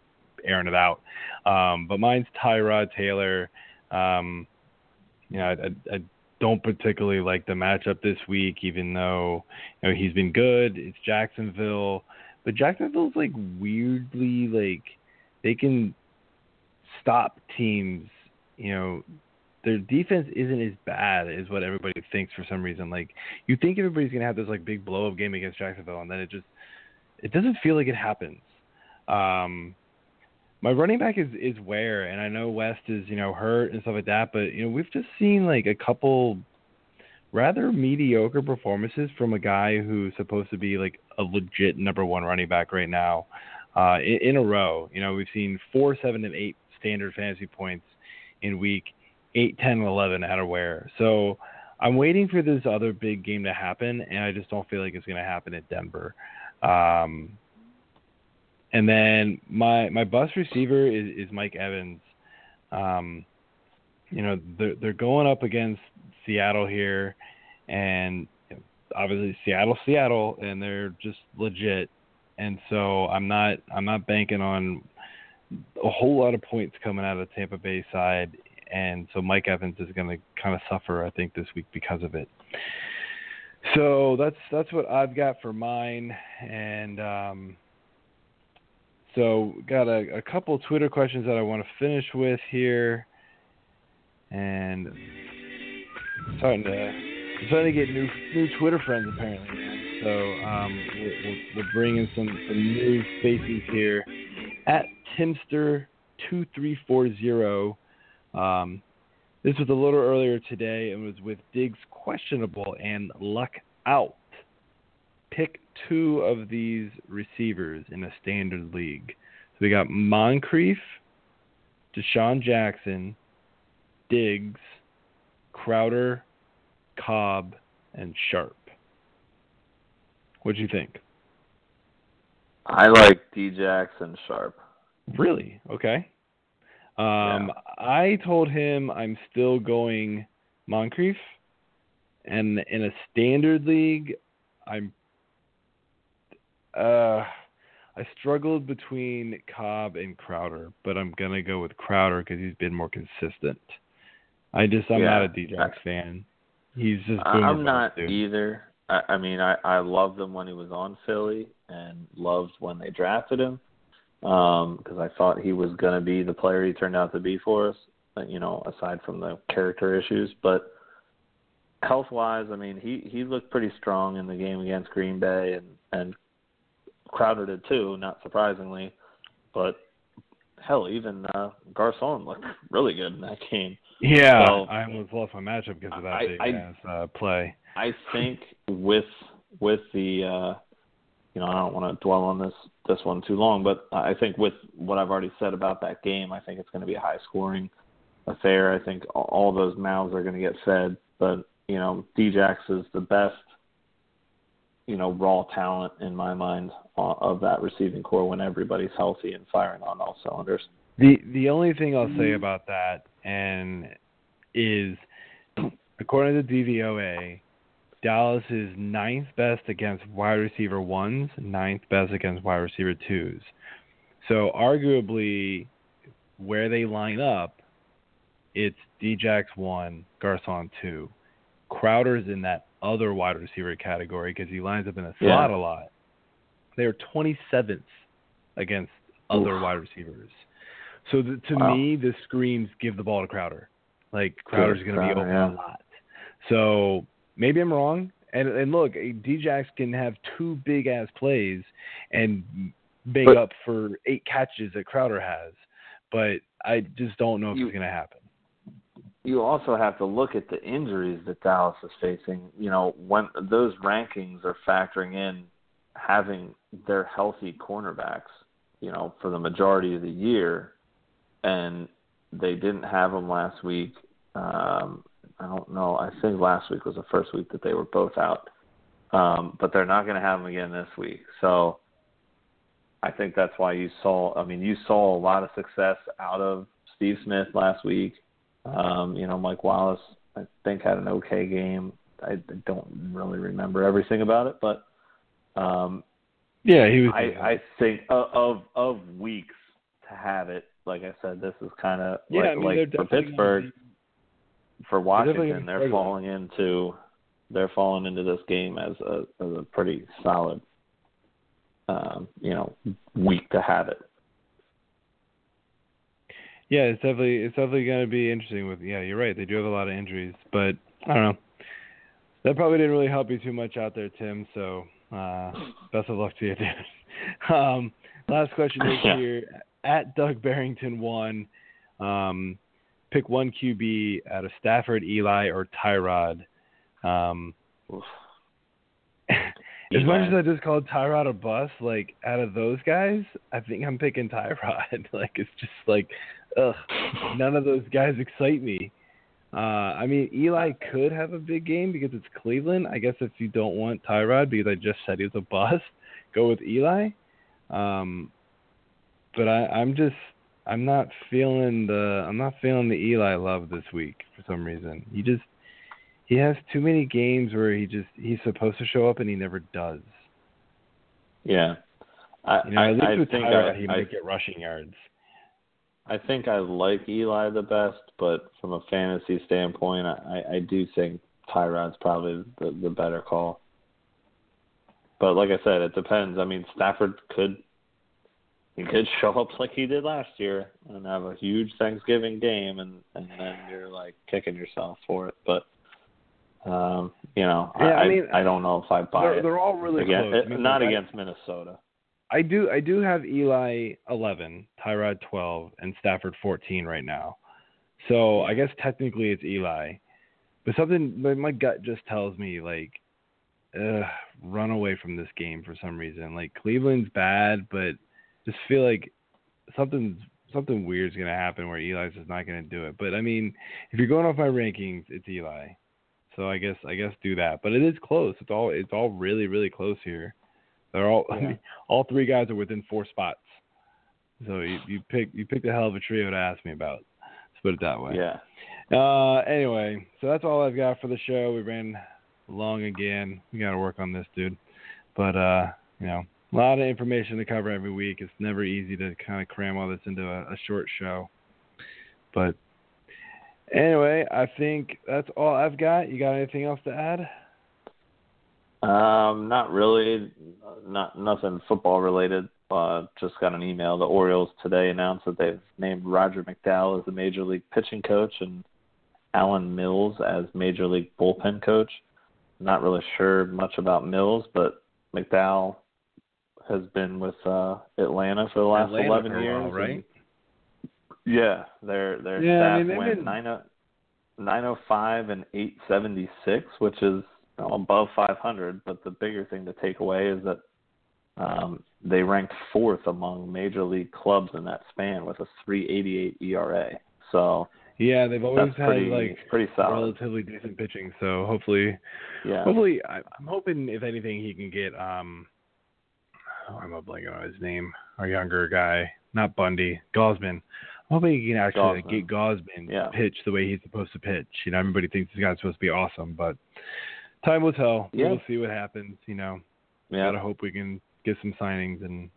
airing it out. Um, but mine's Tyrod Taylor. Um, you know, I, I, I don't particularly like the matchup this week, even though you know he's been good. It's Jacksonville, but Jacksonville's like weirdly like they can stop teams. You know, their defense isn't as bad as what everybody thinks for some reason. Like you think everybody's gonna have this like big blow up game against Jacksonville, and then it just it doesn't feel like it happens. Um, my running back is is Ware, and I know West is you know hurt and stuff like that, but you know we've just seen like a couple rather mediocre performances from a guy who's supposed to be like a legit number one running back right now uh, in, in a row. You know we've seen four, seven, and eight standard fantasy points in week eight, ten, and eleven out of Ware. So I'm waiting for this other big game to happen, and I just don't feel like it's going to happen at Denver. Um, and then my my bus receiver is, is Mike Evans. Um, you know they're they're going up against Seattle here, and obviously Seattle, Seattle, and they're just legit. And so I'm not I'm not banking on a whole lot of points coming out of Tampa Bay side, and so Mike Evans is going to kind of suffer, I think, this week because of it. So that's that's what I've got for mine, and um, so got a, a couple Twitter questions that I want to finish with here, and starting to starting to get new new Twitter friends apparently. So um, we're, we'll, we'll bring in some, some new faces here at Timster two three four zero. Um, this was a little earlier today and was with Diggs questionable and luck out. Pick two of these receivers in a standard league. So we got Moncrief, DeSean Jackson, Diggs, Crowder, Cobb, and Sharpe. What do you think? I like D Jackson Sharpe. Really? Okay. Um, yeah. I told him I'm still going Moncrief, and in a standard league, I'm. Uh, I struggled between Cobb and Crowder, but I'm gonna go with Crowder because he's been more consistent. I just I'm yeah. not a Djax fan. He's just. I'm not either. I, I mean, I I loved him when he was on Philly, and loved when they drafted him, because um, I thought he was going to be the player he turned out to be for us. Uh, you know, aside from the character issues, but health wise, I mean, he he looked pretty strong in the game against Green Bay, and and Crowder did too, not surprisingly. But hell, even uh, Garcon looked really good in that game. Yeah, so, I almost lost my matchup because of that I, big I, ass uh, play. I think with with the uh, you know I don't want to dwell on this this one too long, but I think with what I've already said about that game, I think it's going to be a high scoring affair. I think all those mouths are going to get fed, but you know Djax is the best you know raw talent in my mind uh, of that receiving corps when everybody's healthy and firing on all cylinders. The the only thing I'll say about that and is according to DVOA, Dallas is ninth best against wide receiver ones, ninth best against wide receiver twos. So arguably, where they line up, it's Djax one, Garcon two. Crowder's in that other wide receiver category because he lines up in the slot yeah. a lot. They are 27th against other Oof. wide receivers. So the, to wow. me, this screams give the ball to Crowder. Like Crowder's going to be open yeah. a lot. So maybe I'm wrong. And and look, eh, Djax can have two big ass plays and make but, up for eight catches that Crowder has, but I just don't know if you, it's going to happen. You also have to look at the injuries that Dallas is facing. You know, when those rankings are factoring in having their healthy cornerbacks, you know, for the majority of the year, and they didn't have them last week. Um, I don't know. I think last week was the first week that they were both out, um, but they're not going to have them again this week. So I think that's why you saw. I mean, you saw a lot of success out of Steve Smith last week. Um, you know, Mike Wallace, I think had an okay game. I don't really remember everything about it, but um, yeah, he was. I, I think of of weeks to have it like I said, this is kind of yeah, like, I mean, like for Pittsburgh, be, for Washington, they're, they're falling into they're falling into this game as a as a pretty solid, um, you know, week to have it. Yeah, it's definitely it's definitely going to be interesting. With yeah, you're right. They do have a lot of injuries, but I don't know. That probably didn't really help you too much out there, Tim. So uh, best of luck to you, dude. um, last question is here at Doug Barrington one. Um, pick one QB out of Stafford, Eli, or Tyrod. Um, as much as I just called Tyrod a bust, like out of those guys, I think I'm picking Tyrod. like it's just like, ugh, none of those guys excite me. Uh, I mean, Eli could have a big game because it's Cleveland. I guess if you don't want Tyrod, because I just said he was a bust, go with Eli. Um, but I, I'm just I'm not feeling the I'm not feeling the Eli love this week for some reason. He just he has too many games where he just he's supposed to show up and he never does. Yeah. I, You know, at least I, I with think Tyrod, I, he I, might get rushing yards. I think I like Eli the best, but from a fantasy standpoint, I, I do think Tyrod's probably the, the better call. But like I said, it depends. I mean, Stafford could he could show up like he did last year and have a huge Thanksgiving game, and and then you're like kicking yourself for it. But um, you know, Yeah, I I mean, I don't know if I buy They're, it. they're all really Again, close. it- I mean, not against Minnesota. I do I do have Eli 11, Tyrod 12, and Stafford 14 right now. So I guess technically it's Eli, but something my, gut just tells me like, uh, run away from this game for some reason. Like Cleveland's bad, but just feel like something something weird's gonna happen where Eli's just not gonna do it. But I mean, if you're going off my rankings, it's Eli. So I guess I guess do that. But it is close. It's all it's all really really close here. They're all I mean, all three guys are within four spots. So you you pick you picked a hell of a trio to ask me about. Let's put it that way. Yeah. Uh, anyway, so that's all I've got for the show. We ran long again. We got to work on this, dude. But uh, you know, a lot of information to cover every week. It's never easy to kind of cram all this into a, a short show. But anyway, I think that's all I've got. You got anything else to add? Um, not really. Not nothing football related. Uh, just got an email. The Orioles today announced that they've named Roger McDowell as the major league pitching coach and Alan Mills as major league bullpen coach. Not really sure much about Mills, but McDowell has been with uh Atlanta for the last Atlanta eleven years. while, right? Yeah, their their Yeah, I staff mean, went been- nine oh nine oh five and eight seventy six, which is above five hundred. But the bigger thing to take away is that um, they ranked fourth among major league clubs in that span with a three eighty eight ERA. So Yeah, they've always had pretty like pretty solid. relatively decent pitching. So hopefully, Yeah. hopefully, I, I'm hoping if anything he can get. Um, oh, I'm a blanking on his name. Our younger guy, not Bundy, Gausman. I'm hoping he can actually Gausman. get Gausman Yeah. pitch the way he's supposed to pitch. You know, everybody thinks this guy's supposed to be awesome, but time will tell. Yeah. We'll see what happens. You know, yeah. gotta hope we can get some signings and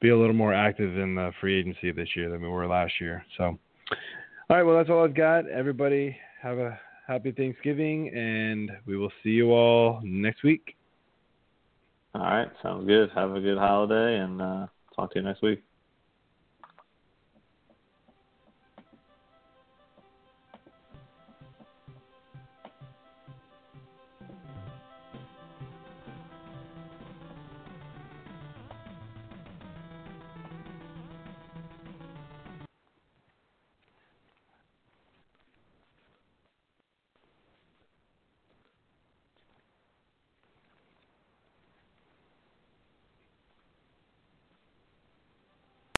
be a little more active in the free agency this year than we were last year. So, all right, well, that's all I've got. Everybody, have a happy Thanksgiving, and we will see you all next week. All right, sounds good. Have a good holiday and uh, talk to you next week.